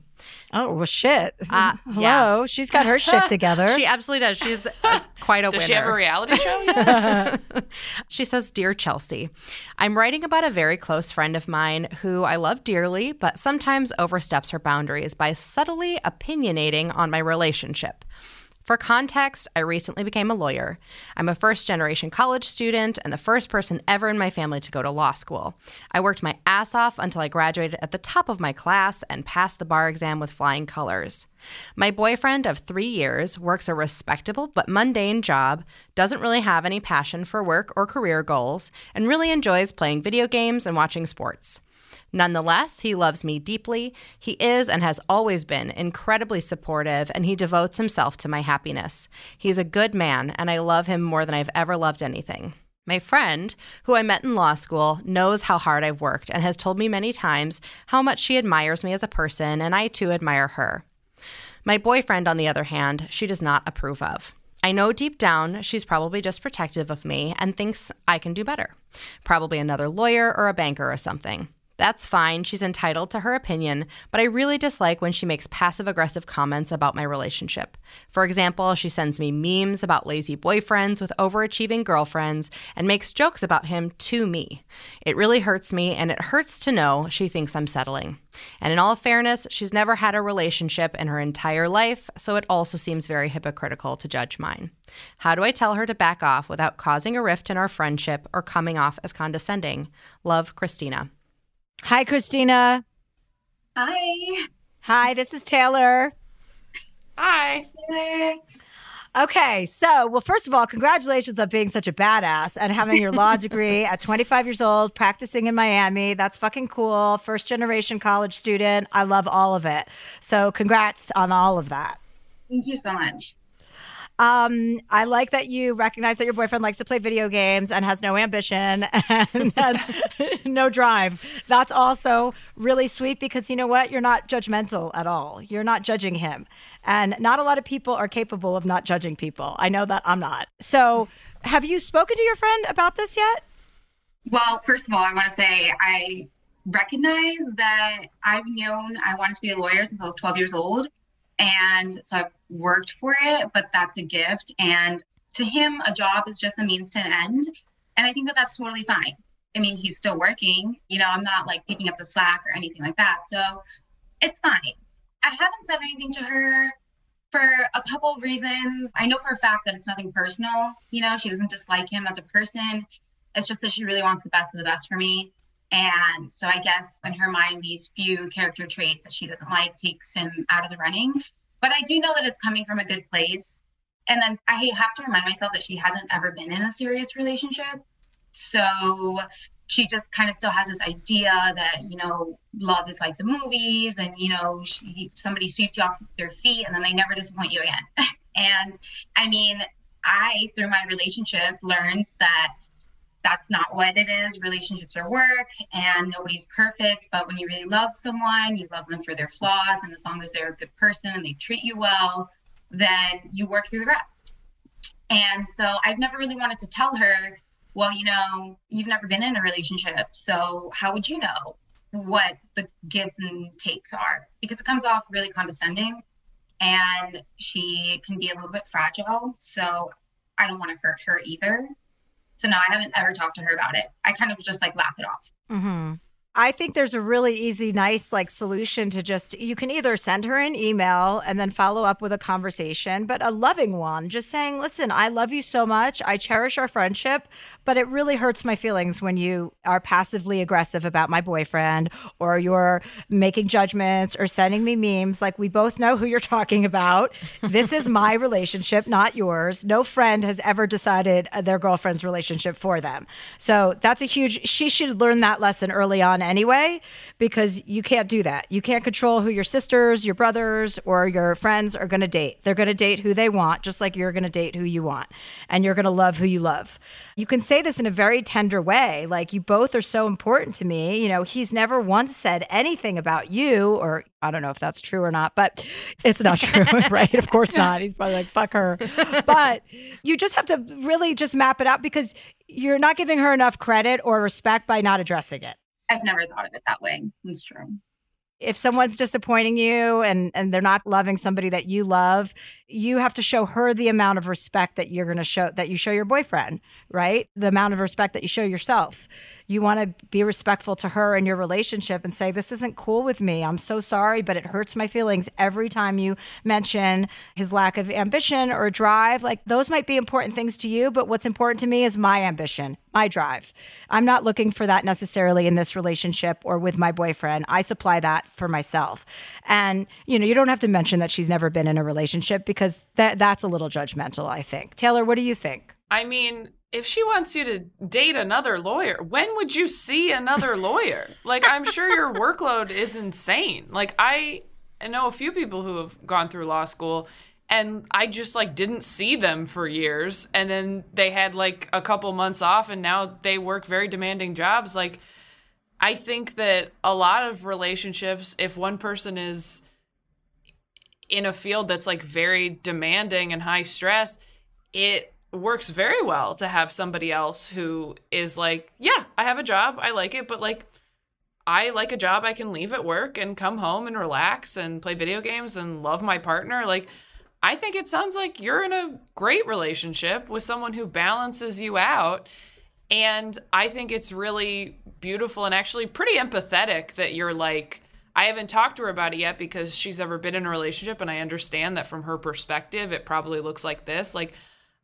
Oh well, shit. Uh, Hello, yeah. she's got her shit together. she absolutely does. She's uh, quite a Does winner. she have a reality show? she says, Dear Chelsea, I'm writing about a very close friend of mine who I love dearly, but sometimes oversteps her boundaries by subtly opinionating on my relationship. For context, I recently became a lawyer. I'm a first generation college student and the first person ever in my family to go to law school. I worked my ass off until I graduated at the top of my class and passed the bar exam with flying colors. My boyfriend of three years works a respectable but mundane job, doesn't really have any passion for work or career goals, and really enjoys playing video games and watching sports. Nonetheless, he loves me deeply. He is and has always been incredibly supportive, and he devotes himself to my happiness. He's a good man, and I love him more than I've ever loved anything. My friend, who I met in law school, knows how hard I've worked and has told me many times how much she admires me as a person, and I too admire her. My boyfriend, on the other hand, she does not approve of. I know deep down she's probably just protective of me and thinks I can do better. Probably another lawyer or a banker or something. That's fine, she's entitled to her opinion, but I really dislike when she makes passive aggressive comments about my relationship. For example, she sends me memes about lazy boyfriends with overachieving girlfriends and makes jokes about him to me. It really hurts me, and it hurts to know she thinks I'm settling. And in all fairness, she's never had a relationship in her entire life, so it also seems very hypocritical to judge mine. How do I tell her to back off without causing a rift in our friendship or coming off as condescending? Love, Christina. Hi, Christina. Hi. Hi, this is Taylor. Hi. Okay, so well, first of all, congratulations on being such a badass and having your law degree at 25 years old, practicing in Miami. That's fucking cool. First generation college student. I love all of it. So, congrats on all of that. Thank you so much. Um, I like that you recognize that your boyfriend likes to play video games and has no ambition and has no drive. That's also really sweet because you know what? You're not judgmental at all. You're not judging him. And not a lot of people are capable of not judging people. I know that I'm not. So, have you spoken to your friend about this yet? Well, first of all, I want to say I recognize that I've known I wanted to be a lawyer since I was 12 years old. And so I've worked for it, but that's a gift. And to him, a job is just a means to an end. And I think that that's totally fine. I mean, he's still working. You know, I'm not like picking up the slack or anything like that. So it's fine. I haven't said anything to her for a couple of reasons. I know for a fact that it's nothing personal. You know, she doesn't dislike him as a person. It's just that she really wants the best of the best for me. And so I guess in her mind, these few character traits that she doesn't like takes him out of the running. But I do know that it's coming from a good place. And then I have to remind myself that she hasn't ever been in a serious relationship. So she just kind of still has this idea that, you know, love is like the movies and, you know, she, somebody sweeps you off their feet and then they never disappoint you again. and I mean, I, through my relationship, learned that that's not what it is. Relationships are work and nobody's perfect. But when you really love someone, you love them for their flaws. And as long as they're a good person and they treat you well, then you work through the rest. And so I've never really wanted to tell her, well, you know, you've never been in a relationship. So how would you know what the gives and takes are? Because it comes off really condescending and she can be a little bit fragile. So I don't want to hurt her either. So no, I haven't ever talked to her about it. I kind of just like laugh it off. Mm-hmm. I think there's a really easy, nice like solution to just you can either send her an email and then follow up with a conversation, but a loving one, just saying, "Listen, I love you so much. I cherish our friendship, but it really hurts my feelings when you are passively aggressive about my boyfriend or you're making judgments or sending me memes. Like we both know who you're talking about. This is my relationship, not yours. No friend has ever decided uh, their girlfriend's relationship for them. So that's a huge she should learn that lesson early on anyway, because you can't do that. You can't control who your sisters, your brothers, or your friends are going to date. They're going to date who they want, just like you're going to date who you want. And you're going to love who you love. You can say this in a very tender way. Like, you both are so important to me. You know, he's never once said anything about you, or I don't know if that's true or not, but it's not true, right? Of course not. He's probably like, fuck her. But you just have to really just map it out because you're not giving her enough credit or respect by not addressing it. I've never thought of it that way. It's true. If someone's disappointing you and, and they're not loving somebody that you love, you have to show her the amount of respect that you're going to show that you show your boyfriend, right? The amount of respect that you show yourself. You want to be respectful to her in your relationship and say, This isn't cool with me. I'm so sorry, but it hurts my feelings every time you mention his lack of ambition or drive. Like, those might be important things to you, but what's important to me is my ambition, my drive. I'm not looking for that necessarily in this relationship or with my boyfriend. I supply that for myself. And, you know, you don't have to mention that she's never been in a relationship because that that's a little judgmental, I think. Taylor, what do you think? I mean, if she wants you to date another lawyer, when would you see another lawyer? like, I'm sure your workload is insane. Like, I know a few people who have gone through law school and I just like didn't see them for years. And then they had like a couple months off and now they work very demanding jobs. Like, I think that a lot of relationships, if one person is in a field that's like very demanding and high stress, it works very well to have somebody else who is like, yeah, I have a job, I like it, but like I like a job I can leave at work and come home and relax and play video games and love my partner. Like I think it sounds like you're in a great relationship with someone who balances you out. And I think it's really beautiful and actually pretty empathetic that you're like, I haven't talked to her about it yet because she's ever been in a relationship and I understand that from her perspective it probably looks like this. Like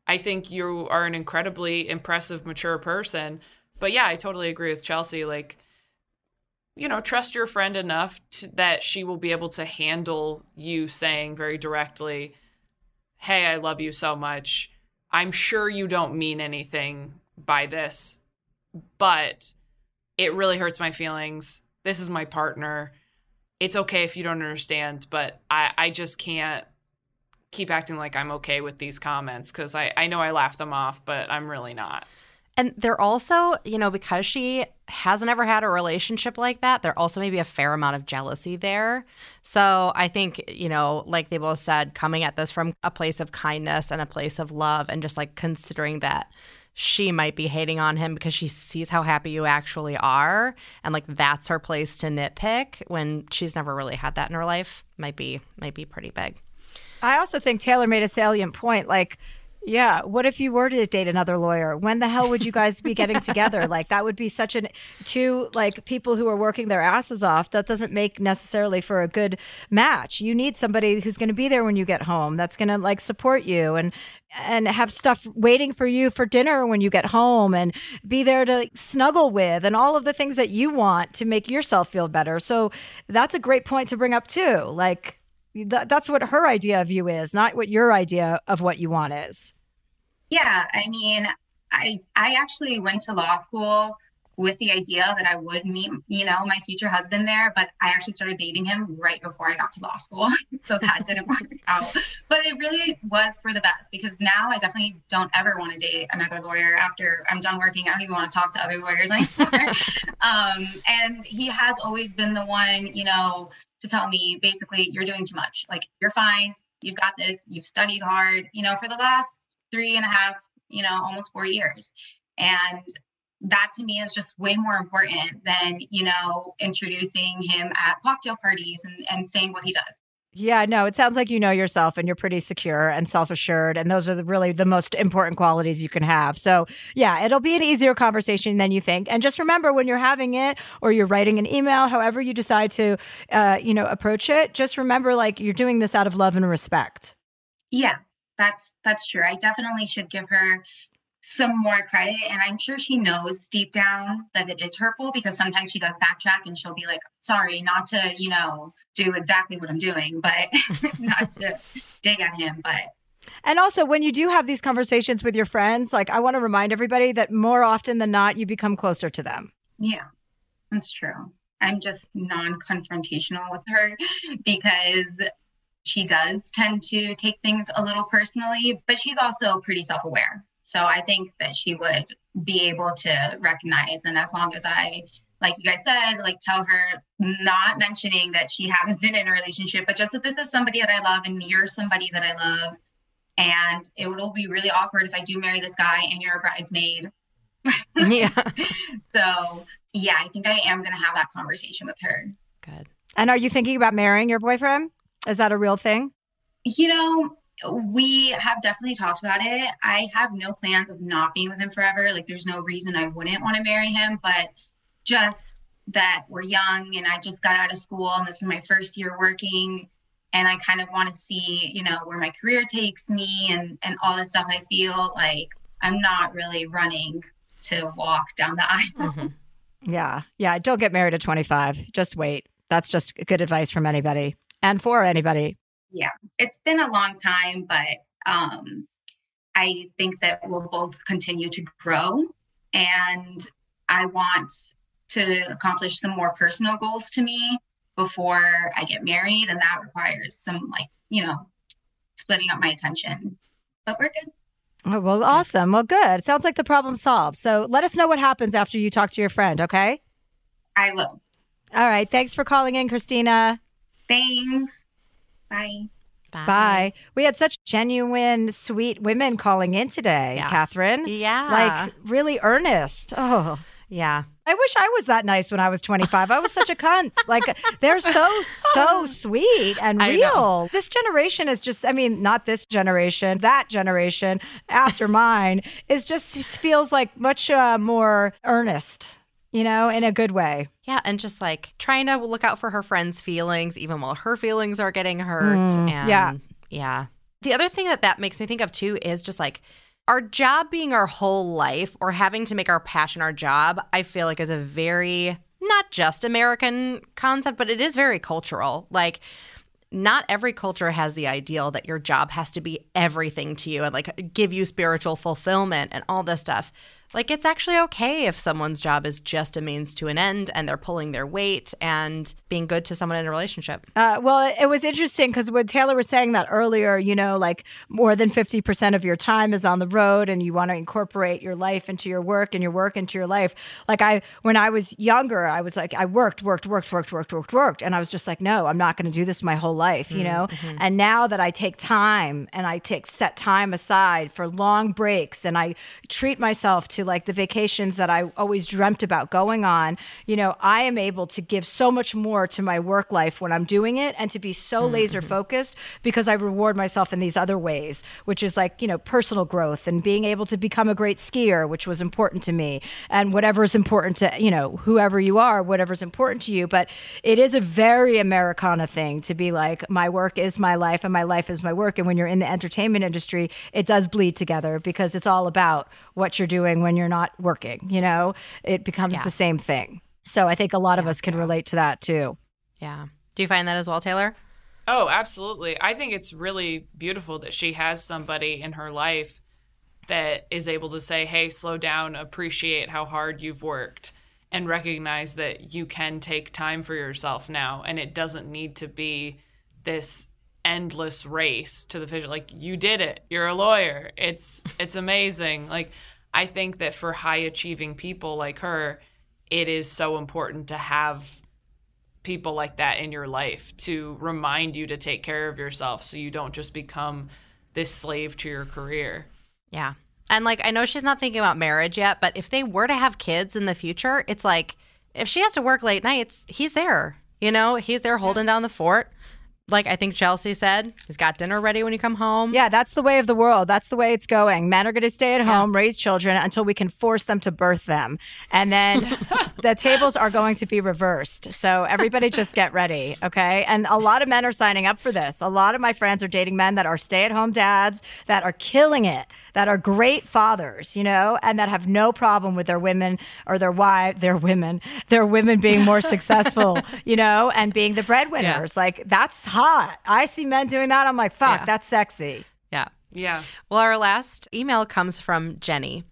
I think you are an incredibly impressive mature person. But yeah, I totally agree with Chelsea like you know, trust your friend enough to, that she will be able to handle you saying very directly, "Hey, I love you so much. I'm sure you don't mean anything by this, but it really hurts my feelings. This is my partner." it's okay if you don't understand, but I, I just can't keep acting like I'm okay with these comments because I, I know I laugh them off, but I'm really not. And they're also, you know, because she hasn't ever had a relationship like that, there also maybe a fair amount of jealousy there. So I think, you know, like they both said, coming at this from a place of kindness and a place of love and just like considering that she might be hating on him because she sees how happy you actually are and like that's her place to nitpick when she's never really had that in her life might be might be pretty big i also think taylor made a salient point like yeah. What if you were to date another lawyer? When the hell would you guys be getting together? Like that would be such an two like people who are working their asses off. That doesn't make necessarily for a good match. You need somebody who's going to be there when you get home. That's going to like support you and and have stuff waiting for you for dinner when you get home and be there to like, snuggle with and all of the things that you want to make yourself feel better. So that's a great point to bring up too. Like th- that's what her idea of you is, not what your idea of what you want is. Yeah, I mean, I I actually went to law school with the idea that I would meet, you know, my future husband there, but I actually started dating him right before I got to law school. so that didn't work out. But it really was for the best because now I definitely don't ever want to date another lawyer after I'm done working. I don't even want to talk to other lawyers anymore. um, and he has always been the one, you know, to tell me basically, you're doing too much. Like, you're fine. You've got this. You've studied hard. You know, for the last three and a half, you know, almost four years. And that to me is just way more important than, you know, introducing him at cocktail parties and, and saying what he does. Yeah, no, it sounds like you know yourself and you're pretty secure and self assured. And those are the, really the most important qualities you can have. So, yeah, it'll be an easier conversation than you think. And just remember when you're having it or you're writing an email, however you decide to, uh, you know, approach it, just remember like you're doing this out of love and respect. Yeah, that's that's true. I definitely should give her some more credit and i'm sure she knows deep down that it is hurtful because sometimes she does backtrack and she'll be like sorry not to you know do exactly what i'm doing but not to dig at him but and also, when you do have these conversations with your friends, like I want to remind everybody that more often than not, you become closer to them. Yeah, that's true. I'm just non confrontational with her because she does tend to take things a little personally, but she's also pretty self aware. So I think that she would be able to recognize. And as long as I, like you guys said, like tell her not mentioning that she hasn't been in a relationship, but just that this is somebody that I love and you're somebody that I love. And it will be really awkward if I do marry this guy and you're a bridesmaid. yeah. so yeah, I think I am going to have that conversation with her. Good. And are you thinking about marrying your boyfriend? Is that a real thing? You know, we have definitely talked about it. I have no plans of not being with him forever. Like, there's no reason I wouldn't want to marry him, but just that we're young and I just got out of school and this is my first year working and I kind of want to see, you know, where my career takes me and and all this stuff. I feel like I'm not really running to walk down the aisle. Mm-hmm. Yeah. Yeah, don't get married at 25. Just wait. That's just good advice from anybody and for anybody yeah, it's been a long time, but um, I think that we'll both continue to grow. And I want to accomplish some more personal goals to me before I get married. And that requires some, like, you know, splitting up my attention. But we're good. Oh, well, awesome. Well, good. Sounds like the problem solved. So let us know what happens after you talk to your friend, okay? I will. All right. Thanks for calling in, Christina. Thanks. Bye. Bye. Bye. We had such genuine, sweet women calling in today, Yeah. Catherine. Yeah. Like really earnest. Oh. Yeah. I wish I was that nice when I was 25. I was such a cunt. Like they're so so sweet and real. This generation is just I mean, not this generation, that generation after mine is just feels like much uh, more earnest, you know, in a good way. Yeah, and just like trying to look out for her friends' feelings, even while her feelings are getting hurt. Mm, and yeah. yeah. The other thing that that makes me think of too is just like our job being our whole life or having to make our passion our job. I feel like is a very not just American concept, but it is very cultural. Like not every culture has the ideal that your job has to be everything to you and like give you spiritual fulfillment and all this stuff. Like it's actually okay if someone's job is just a means to an end and they're pulling their weight and being good to someone in a relationship. Uh, well, it was interesting because when Taylor was saying that earlier, you know, like more than 50% of your time is on the road and you want to incorporate your life into your work and your work into your life. Like I, when I was younger, I was like, I worked, worked, worked, worked, worked, worked, worked. And I was just like, no, I'm not going to do this my whole life, you know? Mhm. And now that I take time and I take set time aside for long breaks and I treat myself to like the vacations that I always dreamt about going on, you know, I am able to give so much more to my work life when I'm doing it and to be so mm-hmm. laser focused because I reward myself in these other ways, which is like, you know, personal growth and being able to become a great skier, which was important to me, and whatever is important to, you know, whoever you are, whatever's important to you. But it is a very Americana thing to be like, my work is my life and my life is my work. And when you're in the entertainment industry, it does bleed together because it's all about what you're doing when you're not working, you know, it becomes Yeah. the same thing. So I think a lot of us can relate to that too. Yeah. Do you find that as well, Taylor? Oh, absolutely. I think it's really beautiful that she has somebody in her life that is able to say, hey, slow down, appreciate how hard you've worked, and recognize that you can take time for yourself now. And it doesn't need to be this endless race to the vision. Like, you did it. You're a lawyer. It's it's amazing. Like, I think that for high achieving people like her, it is so important to have people like that in your life to remind you to take care of yourself so you don't just become this slave to your career. Yeah. And like I know she's not thinking about marriage yet, but if they were to have kids in the future, it's like if she has to work late nights, he's there. You know, he's there holding down the fort. Like I think Chelsea said, he's got dinner ready when you come home. Yeah, that's the way of the world. That's the way it's going. Men are going to stay at home, raise children until we can force them to birth them. And then the tables are going to be reversed. So everybody just get ready, okay? And a lot of men are signing up for this. A lot of my friends are dating men that are stay at home dads, that are killing it, that are great fathers, you know, and that have no problem with their women or their wife, their women, their women being more successful, you know, and being the breadwinners. Like that's hot. I see men doing that. I'm like, fuck, Yeah. that's sexy. Yeah. Yeah. Well, our last email comes from Jenny.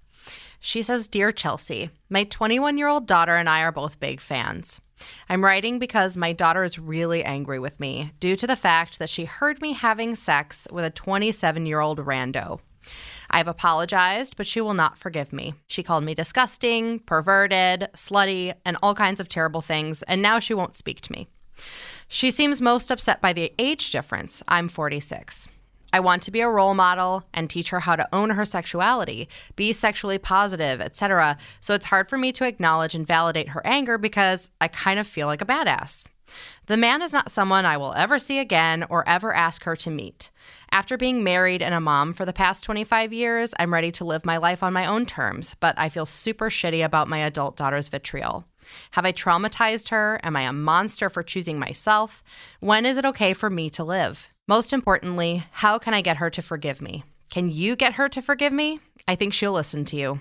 She says, Dear Chelsea, my 21 year old daughter and I are both big fans. I'm writing because my daughter is really angry with me due to the fact that she heard me having sex with a 27 year old rando. I've apologized, but she will not forgive me. She called me disgusting, perverted, slutty, and all kinds of terrible things, and now she won't speak to me. She seems most upset by the age difference. I'm 46. I want to be a role model and teach her how to own her sexuality, be sexually positive, etc. So it's hard for me to acknowledge and validate her anger because I kind of feel like a badass. The man is not someone I will ever see again or ever ask her to meet. After being married and a mom for the past 25 years, I'm ready to live my life on my own terms, but I feel super shitty about my adult daughter's vitriol. Have I traumatized her? Am I a monster for choosing myself? When is it okay for me to live? Most importantly, how can I get her to forgive me? Can you get her to forgive me? I think she'll listen to you.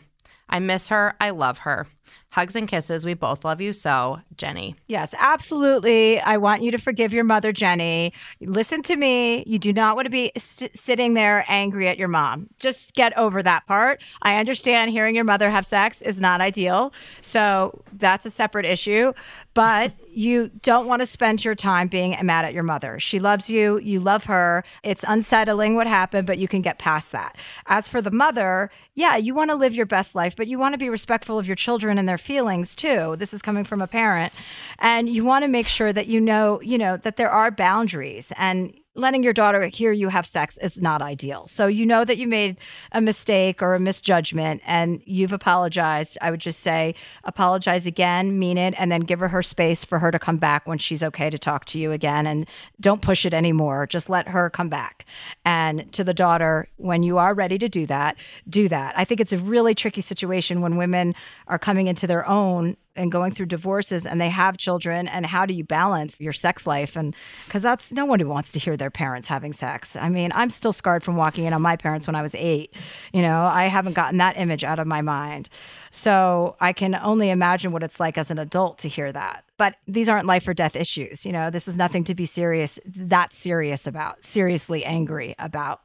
I miss her. I love her. Hugs and kisses. We both love you so, Jenny. Yes, absolutely. I want you to forgive your mother, Jenny. Listen to me. You do not want to be s- sitting there angry at your mom. Just get over that part. I understand hearing your mother have sex is not ideal. So that's a separate issue. But you don't want to spend your time being mad at your mother. She loves you. You love her. It's unsettling what happened, but you can get past that. As for the mother, yeah, you want to live your best life, but you want to be respectful of your children and their feelings too. This is coming from a parent. And you want to make sure that you know, you know, that there are boundaries and letting your daughter hear you have sex is not ideal. So you know that you made a mistake or a misjudgment and you've apologized. I would just say apologize again, mean it, and then give her her space for her to come back when she's okay to talk to you again. And don't push it anymore. Just let her come back. And to the daughter, when you are ready to do that, do that. I think it's a really tricky situation when women are coming into their own and going through divorces and they have children and how do you balance your sex life? And because that's no one who wants to hear their parents having sex. I mean i'm still scarred from walking in on my parents when i was eight you know? I haven't gotten that image out of my mind. So i can only imagine what it's like as an adult to hear that. But these aren't life or death issues you know? This is nothing to be serious that serious about seriously angry about.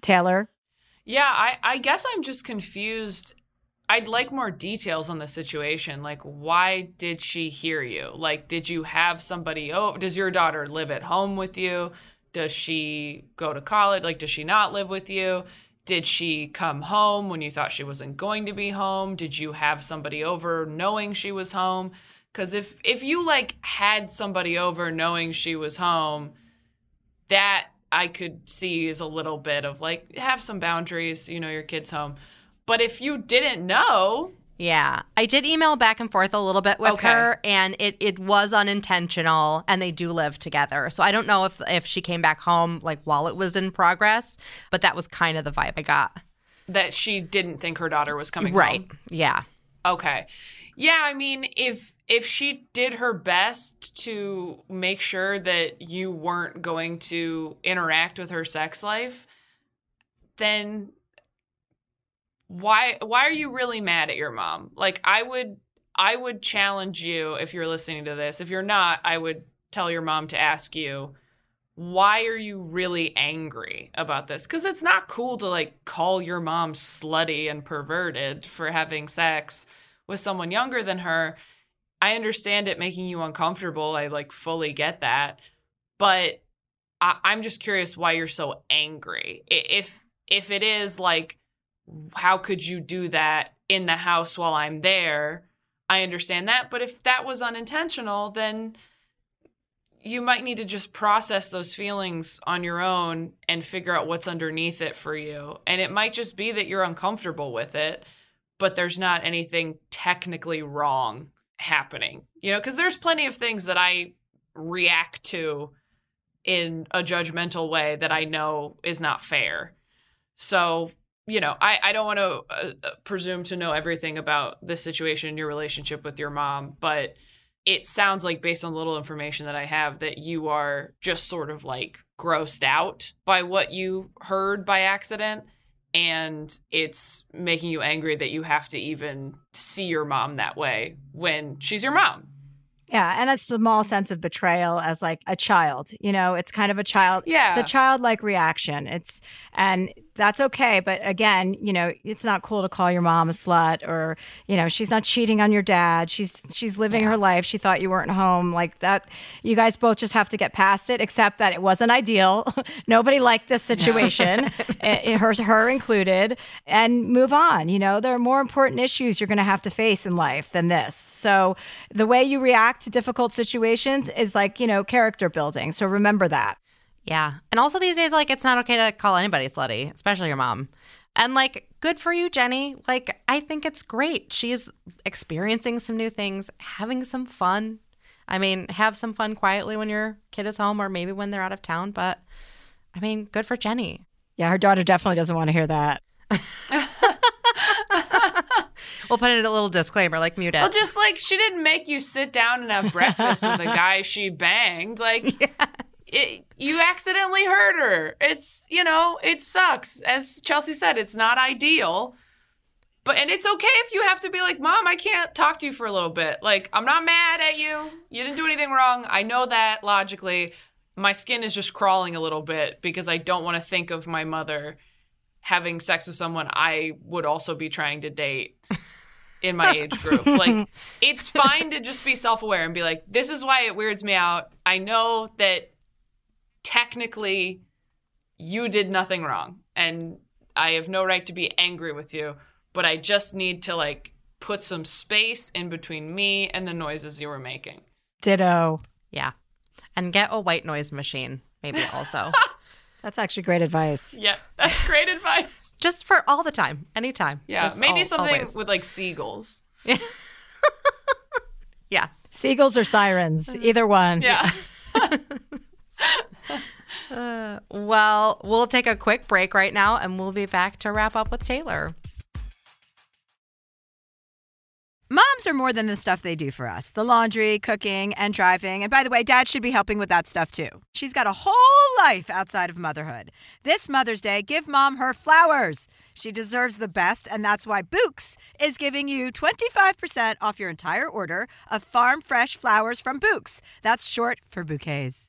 Taylor? Yeah, I, I guess I'm just confused. I'd like more details on the situation. Like, why did she hear you? Like, did you have somebody Oh, Does your daughter live at home with you? Does she go to college? Like, does she not live with you? Did she come home when you thought she wasn't going to be home? Did you have somebody over knowing she was home? Because if if you like had somebody over knowing she was home, that I could see is a little bit of like have some boundaries, you know, your kid's home. But if you didn't know, Yeah, I did email back and forth a little bit with Okay. her, and it, it was unintentional, and they do live together. So I don't know if if she came back home like while it was in progress, but that was kind of the vibe I got. that she didn't think her daughter was coming right? home. Yeah. Okay. Yeah, I mean, if if she did her best to make sure that you weren't going to interact with her sex life, then why why are you really mad at your mom? Like I would I would challenge you if you're listening to this. If you're not, I would tell your mom to ask you why are you really angry about this? Cuz it's not cool to like call your mom slutty and perverted for having sex with someone younger than her. I understand it making you uncomfortable. I like fully get that. But I- I'm just curious why you're so angry. If if it is like how could you do that in the house while I'm there? I understand that, but if that was unintentional, then you might need to just process those feelings on your own and figure out what's underneath it for you. And it might just be that you're uncomfortable with it, but there's not anything technically wrong happening. You know, because there's plenty of things that I react to in a judgmental way that I know is not fair. So, you know, I, I don't want to uh, uh, presume to know everything about the situation, in your relationship with your mom, but it sounds like, based on the little information that I have, that you are just sort of like grossed out by what you heard by accident. And it's making you angry that you have to even see your mom that way when she's your mom. Yeah, and a small sense of betrayal as like a child. You know, it's kind of a child. Yeah, it's a childlike reaction. It's and that's okay. But again, you know, it's not cool to call your mom a slut or, you know, she's not cheating on your dad. She's she's living yeah. her life. She thought you weren't home. Like that you guys both just have to get past it, except that it wasn't ideal. Nobody liked this situation, it, it, her, her included, and move on. You know, there are more important issues you're gonna have to face in life than this. So the way you react to difficult situations is like, you know, character building. So remember that. Yeah. And also these days, like, it's not okay to call anybody slutty, especially your mom. And like, good for you, Jenny. Like, I think it's great. She's experiencing some new things, having some fun. I mean, have some fun quietly when your kid is home or maybe when they're out of town. But I mean, good for Jenny. Yeah, her daughter definitely doesn't want to hear that. we'll put in a little disclaimer, like mute it. Well, just like she didn't make you sit down and have breakfast with the guy she banged. Like, yeah it, you accidentally hurt her. It's, you know, it sucks. As Chelsea said, it's not ideal. But and it's okay if you have to be like, "Mom, I can't talk to you for a little bit." Like, I'm not mad at you. You didn't do anything wrong. I know that logically. My skin is just crawling a little bit because I don't want to think of my mother having sex with someone I would also be trying to date in my age group. Like, it's fine to just be self aware and be like, this is why it weirds me out. I know that technically you did nothing wrong and I have no right to be angry with you, but I just need to like put some space in between me and the noises you were making. Ditto. Yeah. And get a white noise machine, maybe also. that's actually great advice. Yeah, that's great advice. Just for all the time, anytime. Yeah, Just maybe all, something always. with like seagulls. yes. Seagulls or sirens, either one. Yeah. Uh, well, we'll take a quick break right now and we'll be back to wrap up with Taylor. Moms are more than the stuff they do for us the laundry, cooking, and driving. And by the way, dad should be helping with that stuff too. She's got a whole life outside of motherhood. This Mother's Day, give mom her flowers. She deserves the best, and that's why Bouqs is giving you 25% off your entire order of farm fresh flowers from Bouqs. That's short for bouquets.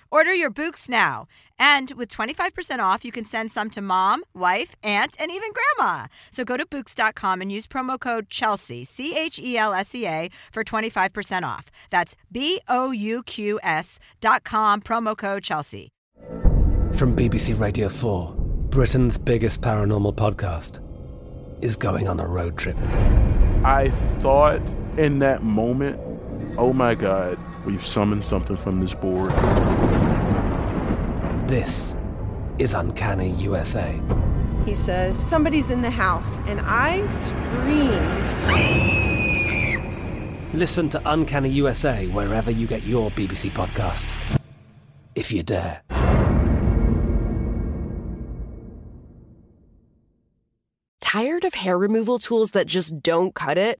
Order your Bouqs now. And with 25% off, you can send some to mom, wife, aunt, and even grandma. So go to Bouqs.com and use promo code Chelsea, C H E L S E A, for 25% off. That's B O U Q S.com, promo code Chelsea. From BBC Radio 4, Britain's biggest paranormal podcast is going on a road trip. I thought in that moment, oh my God, we've summoned something from this board. This is Uncanny USA. He says, Somebody's in the house, and I screamed. Listen to Uncanny USA wherever you get your BBC podcasts, if you dare. Tired of hair removal tools that just don't cut it?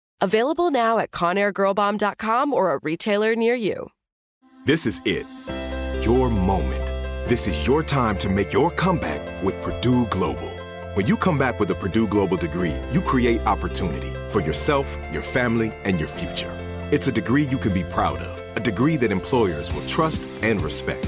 Available now at ConairGirlBomb.com or a retailer near you. This is it. Your moment. This is your time to make your comeback with Purdue Global. When you come back with a Purdue Global degree, you create opportunity for yourself, your family, and your future. It's a degree you can be proud of, a degree that employers will trust and respect.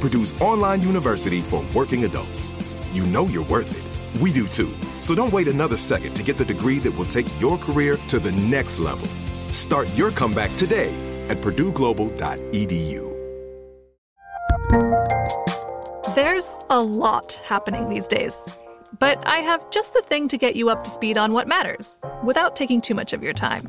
Purdue's online university for working adults. You know you're worth it. We do too. So don't wait another second to get the degree that will take your career to the next level. Start your comeback today at purdueglobal.edu. There's a lot happening these days, but I have just the thing to get you up to speed on what matters without taking too much of your time.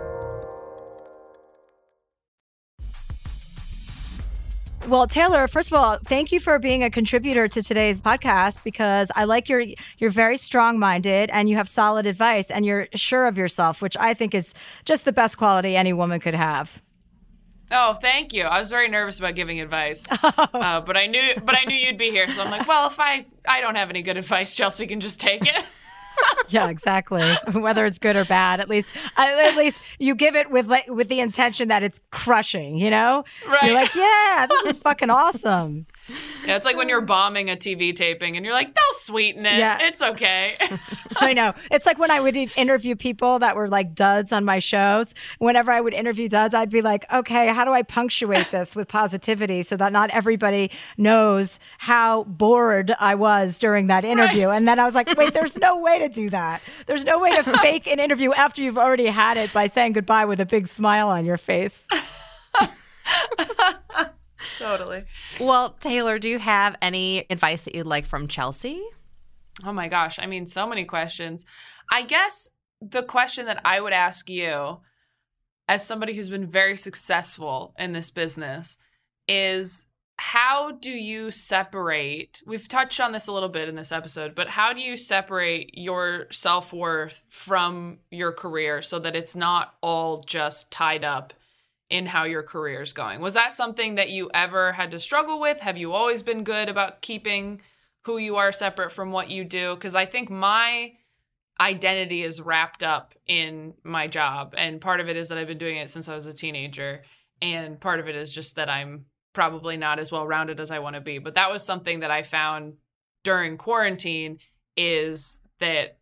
Well, Taylor, first of all, thank you for being a contributor to today's podcast because I like your you're very strong-minded and you have solid advice and you're sure of yourself, which I think is just the best quality any woman could have. Oh, thank you. I was very nervous about giving advice, uh, but I knew, but I knew you'd be here, so I'm like, well, if I I don't have any good advice, Chelsea can just take it. yeah, exactly. Whether it's good or bad, at least uh, at least you give it with like with the intention that it's crushing. You know, right? You're like, yeah, this is fucking awesome. Yeah, it's like when you're bombing a TV taping and you're like, they'll sweeten it. Yeah. It's okay. I know. It's like when I would interview people that were like duds on my shows. Whenever I would interview duds, I'd be like, okay, how do I punctuate this with positivity so that not everybody knows how bored I was during that interview? Right. And then I was like, wait, there's no way to do that. There's no way to fake an interview after you've already had it by saying goodbye with a big smile on your face. Totally. Well, Taylor, do you have any advice that you'd like from Chelsea? Oh my gosh. I mean, so many questions. I guess the question that I would ask you, as somebody who's been very successful in this business, is how do you separate? We've touched on this a little bit in this episode, but how do you separate your self worth from your career so that it's not all just tied up in how your career is going. Was that something that you ever had to struggle with? Have you always been good about keeping who you are separate from what you do? Because I think my identity is wrapped up in my job. And part of it is that I've been doing it since I was a teenager. And part of it is just that I'm probably not as well rounded as I want to be. But that was something that I found during quarantine is that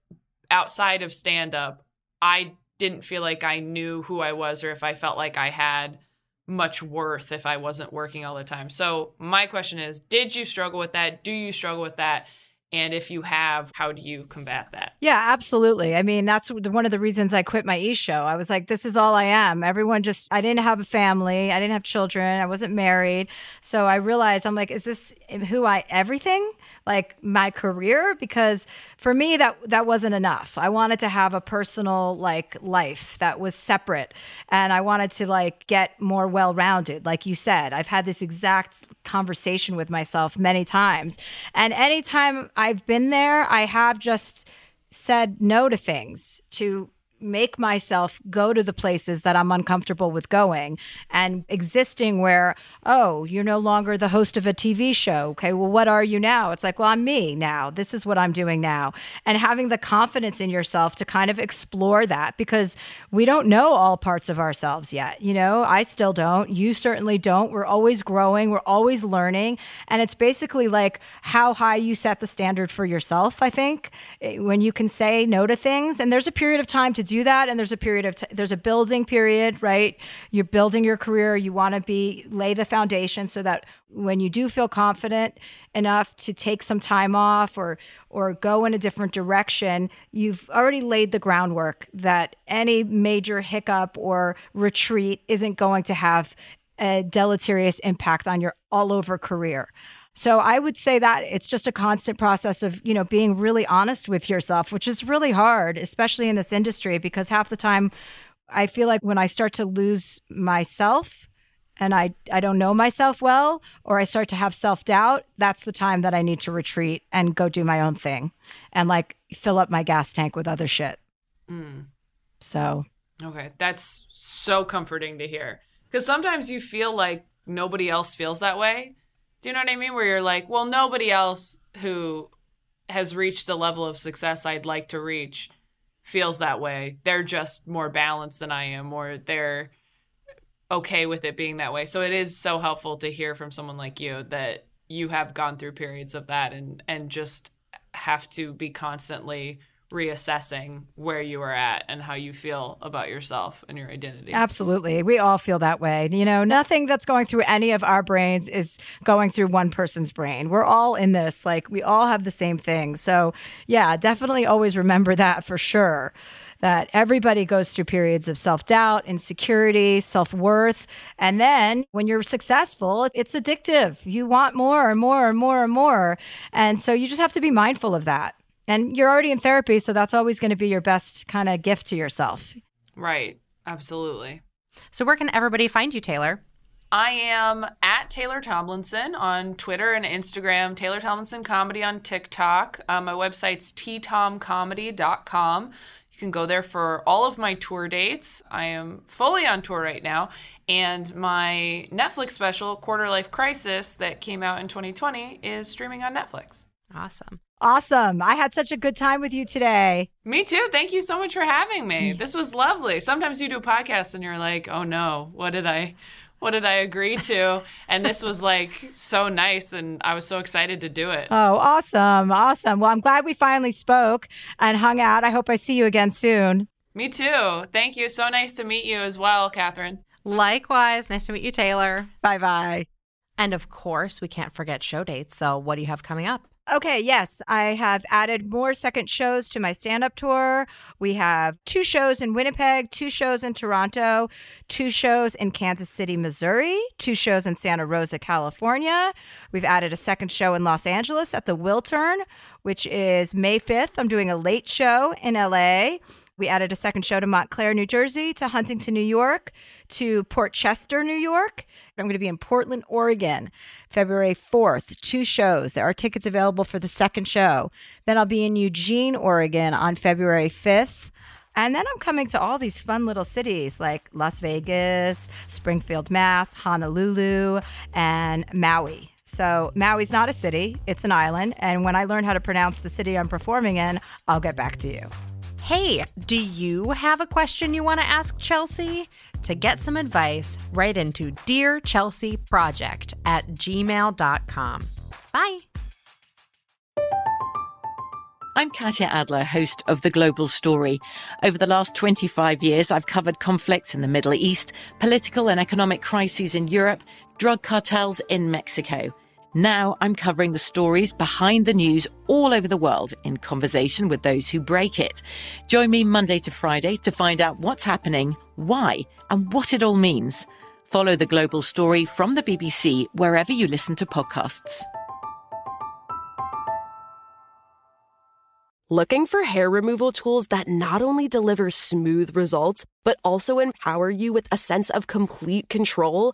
outside of stand up, I didn't feel like I knew who I was or if I felt like I had much worth if I wasn't working all the time. So, my question is Did you struggle with that? Do you struggle with that? And if you have, how do you combat that? Yeah, absolutely. I mean, that's one of the reasons I quit my e show. I was like, this is all I am. Everyone just, I didn't have a family. I didn't have children. I wasn't married. So I realized, I'm like, is this who I, everything? Like my career? Because for me, that, that wasn't enough. I wanted to have a personal, like, life that was separate. And I wanted to, like, get more well rounded. Like you said, I've had this exact conversation with myself many times. And anytime, I've been there. I have just said no to things to make myself go to the places that I'm uncomfortable with going and existing where, oh, you're no longer the host of a TV show. Okay, well, what are you now? It's like, well, I'm me now. This is what I'm doing now. And having the confidence in yourself to kind of explore that because we don't know all parts of ourselves yet. You know, I still don't. You certainly don't. We're always growing, we're always learning. And it's basically like how high you set the standard for yourself, I think, eh, when you can say no to things. And there's a period of time to do that and there's a period of t- there's a building period right? You're building your career you want to be lay the foundation so that when you do feel confident enough to take some time off or or go in a different direction you've already laid the groundwork that any major hiccup or retreat isn't going to have a deleterious impact on your all over career so I would say that it's just a constant process of, you know, being really honest with yourself, which is really hard, especially in this industry, because half the time I feel like when I start to lose myself and I, I don't know myself well, or I start to have self doubt, that's the time that I need to retreat and go do my own thing and like fill up my gas tank with other shit. Mm. So, okay, that's so comforting to hear. Because sometimes you feel like nobody else feels that way. Do you know what I mean? Where you're like, well, nobody else who has reached the level of success I'd like to reach feels that way. They're just more balanced than I am, or they're okay with it being that way. So it is so helpful to hear from someone like you that you have gone through periods of that and and just have to be constantly reassessing where you are at and how you feel about yourself and your identity. Absolutely. We all feel that way. You know, nothing that's going through any of our brains is going through one person's brain. We're all in this. Like, we all have the same thing. So, yeah, definitely always remember that for sure. That everybody goes through periods of self doubt, insecurity, self worth. And then when you're successful, it's addictive. You want more and more and more and more. And so you just have to be mindful of that. And you're already in therapy, so that's always going to be your best kind of gift to yourself. Right. Absolutely. So, where can everybody find you, Taylor? I am at Taylor Tomlinson on Twitter and Instagram, Taylor Tomlinson Comedy on TikTok. Uh, my website's ttomcomedy.com. You can go there for all of my tour dates. I am fully on tour right now. And my Netflix special, Quarter Life Crisis, that came out in 2020, is streaming on Netflix. Awesome. Awesome. I had such a good time with you today. Me too. Thank you so much for having me. This was lovely. Sometimes you do podcasts and you're like, "Oh no, what did I what did I agree to?" And this was like so nice and I was so excited to do it. Oh, awesome. Awesome. Well, I'm glad we finally spoke and hung out. I hope I see you again soon. Me too. Thank you. So nice to meet you as well, Catherine. Likewise. Nice to meet you, Taylor. Bye bye. And of course, we can't forget show dates. So, what do you have coming up? Okay, yes, I have added more second shows to my stand up tour. We have two shows in Winnipeg, two shows in Toronto, two shows in Kansas City, Missouri, two shows in Santa Rosa, California. We've added a second show in Los Angeles at the Wiltern, which is May 5th. I'm doing a late show in LA. We added a second show to Montclair, New Jersey, to Huntington, New York, to Port Chester, New York. I'm going to be in Portland, Oregon, February 4th. Two shows. There are tickets available for the second show. Then I'll be in Eugene, Oregon on February 5th. And then I'm coming to all these fun little cities like Las Vegas, Springfield, Mass, Honolulu, and Maui. So Maui's not a city, it's an island. And when I learn how to pronounce the city I'm performing in, I'll get back to you. Hey, do you have a question you want to ask Chelsea? To get some advice, write into Dear Chelsea Project at gmail.com. Bye. I'm Katya Adler, host of The Global Story. Over the last 25 years, I've covered conflicts in the Middle East, political and economic crises in Europe, drug cartels in Mexico. Now I'm covering the stories behind the news all over the world in conversation with those who break it. Join me Monday to Friday to find out what's happening, why, and what it all means. Follow the global story from the BBC wherever you listen to podcasts. Looking for hair removal tools that not only deliver smooth results, but also empower you with a sense of complete control?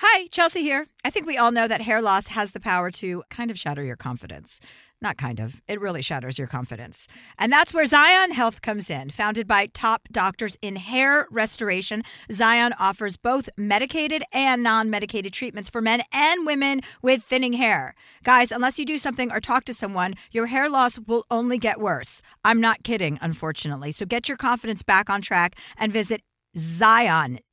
Hi, Chelsea here. I think we all know that hair loss has the power to kind of shatter your confidence. Not kind of, it really shatters your confidence. And that's where Xyon Health comes in. Founded by top doctors in hair restoration, Xyon offers both medicated and non medicated treatments for men and women with thinning hair. Guys, unless you do something or talk to someone, your hair loss will only get worse. I'm not kidding, unfortunately. So get your confidence back on track and visit Xyon,